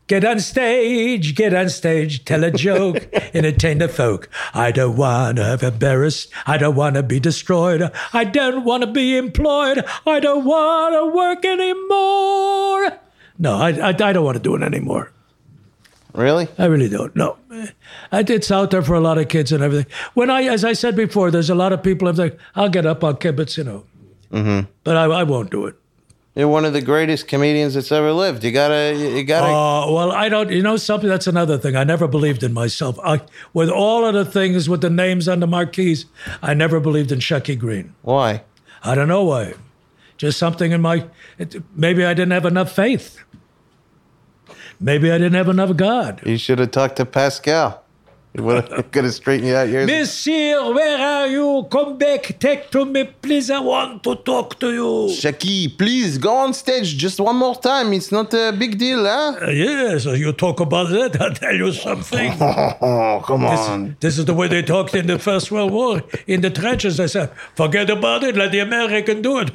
S4: Get on stage, get on stage, tell a joke, <laughs> entertain the folk. I don't want to be embarrassed. I don't want to be destroyed. I don't want to be employed. I don't want to work anymore. No, I, I, I don't want to do it anymore.
S1: Really?
S4: I really don't. No, I, it's out there for a lot of kids and everything. When I, as I said before, there's a lot of people. I'm like, I'll get up, I'll kibitz, you know, mm-hmm. but I, I won't do it.
S1: You're one of the greatest comedians that's ever lived. You gotta, you gotta.
S4: Uh, well, I don't. You know something? That's another thing. I never believed in myself. I, with all of the things with the names on the marquees, I never believed in Shecky Greene.
S1: why?
S4: I don't know why. Just something in my. It, maybe I didn't have enough faith. Maybe I didn't have enough God.
S1: You should have talked to Pascal. He would have could <laughs> have straightened you out years.
S4: Monsieur, where are you? Come back. Take to me, please. I want to talk to you.
S1: Shecky, please go on stage just one more time. It's not a big deal, huh?
S4: Uh, yes, you talk about that. <laughs> I'll tell you something. <laughs>
S1: Oh, come on.
S4: This is the way they talked in the First World War. In the trenches, they said, forget about it, let the American do it.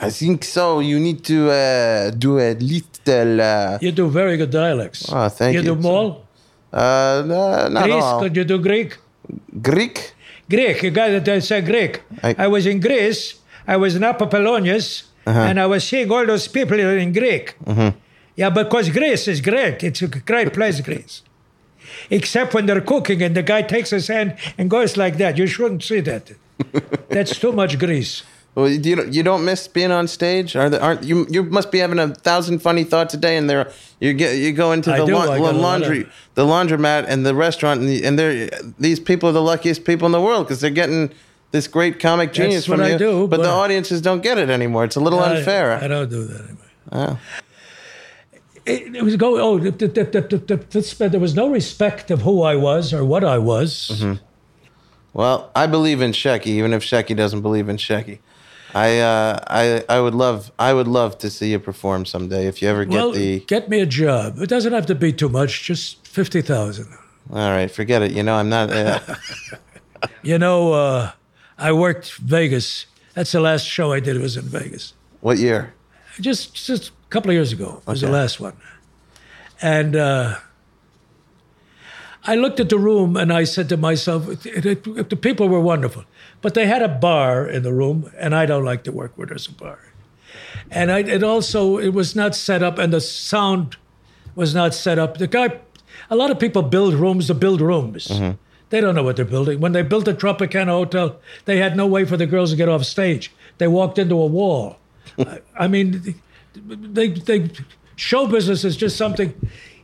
S1: I think so. You need to uh, do a little. Uh,
S4: you do very good dialects.
S1: Oh, thank
S4: you
S1: you.
S4: do more?
S1: Uh, no, not
S4: Greece?
S1: all.
S4: Could you do Greek?
S1: Greek?
S4: Greek, you got to say Greek.
S1: I-
S4: I, was in Greece, I was in Apolonius,
S1: Uh-huh.
S4: and I was seeing all those people in Greek.
S1: Mm-hmm.
S4: Yeah, because Greece is great. It's a great place, Greece. Except when they're cooking and the guy takes his hand and goes like that. You shouldn't see that. <laughs> That's too much grease.
S1: Well, you don't, you don't miss being on stage? Are there, aren't you? You must be having a thousand funny thoughts a day, and there you get you go into the
S4: do.
S1: laun-
S4: I got a lot
S1: laundry,
S4: of-
S1: the laundromat, and the restaurant, and, the, and they're these people are the luckiest people in the world because they're getting this great comic genius
S4: That's
S1: from you.
S4: do,
S1: but, the audiences don't get it anymore. It's a little
S4: I-
S1: unfair.
S4: I, don't do that anymore.
S1: Oh.
S4: It, it was go. Oh, the, the, there was no respect of who I was or what I was.
S1: Mm-hmm. Well, I believe in Shecky, even if Shecky doesn't believe in Shecky. I, uh, I, I would love, I would love to see you perform someday if you ever get
S4: well,
S1: the.
S4: get me a job. It doesn't have to be too much. Just fifty thousand.
S1: All right, forget it. You know, I'm not. Uh, <laughs>
S4: You know, uh, I worked Vegas. That's the last show I did. Was in Vegas.
S1: what year?
S4: Just just a couple of years ago was the last one, and uh, I looked at the room and I said to myself, it, it, it- the people were wonderful, but they had a bar in the room, and I don't like to work where there's a bar. And I, it also it was not set up, and the sound was not set up. The guy, a lot of people build rooms to build rooms. Mm-hmm. They don't know what they're building. When they built the Tropicana Hotel, they had no way for the girls to get off stage they walked into a wall. <laughs> I, I mean, they, they, show business is just something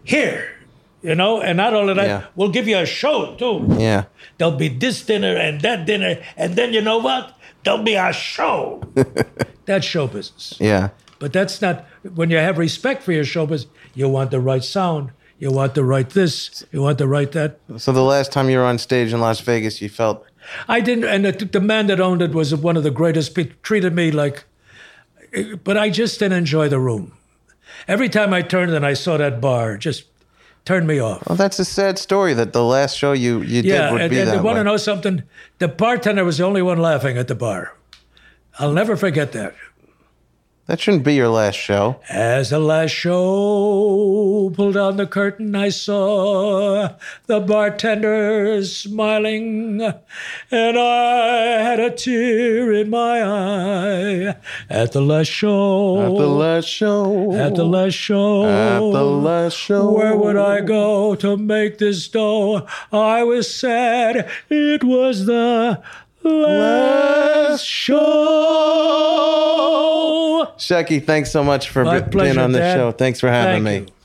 S4: here, you know, and not only that,
S1: Yeah.
S4: we'll give you a show too.
S1: Yeah.
S4: There'll be this dinner and that dinner, and then you know what? There'll be a show. <laughs> that's show business.
S1: Yeah.
S4: But that's not when you have respect for your show business. You want the right sound. You want the right this. You want the right that.
S1: So the last time you were on stage in Las Vegas, you felt
S4: I didn't, and the, the man that owned it was one of the greatest. People treated me like, but I just didn't enjoy the room. Every time I turned and I saw that bar, just turned me off.
S1: well. That's a sad story. That the last show you you
S4: yeah,
S1: did would
S4: and,
S1: be
S4: and
S1: that
S4: you want
S1: way.
S4: to know something? The bartender was the only one laughing at the bar. I'll never forget that.
S1: That shouldn't be your last show.
S4: As the last show pulled down the curtain, I saw the bartender smiling, and I had a tear in my eye. At the last show,
S1: At the last show.
S4: at the last show,
S1: At the last show.
S4: where would I go to make this dough? I was sad. It was the last show.
S1: Shecky, thanks so much for
S4: My
S1: being
S4: pleasure,
S1: on the show. Thanks for having
S4: Thank
S1: me.
S4: you.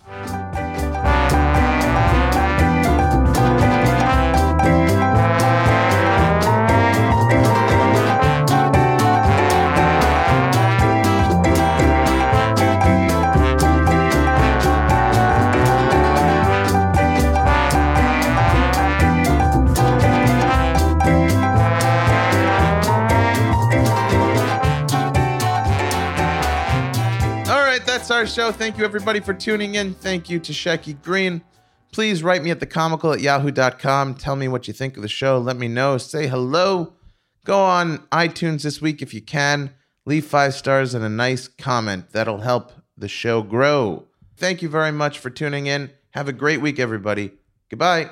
S6: Our show. Thank you, everybody, for tuning in. Thank you to Shecky Greene. Please write me at thecomical at yahoo.com. Tell me what you think of the show. Let me know. Say hello. Go on iTunes this week if you can. Leave five stars and a nice comment. That'll help the show grow. Thank you very much for tuning in. Have a great week, everybody. Goodbye.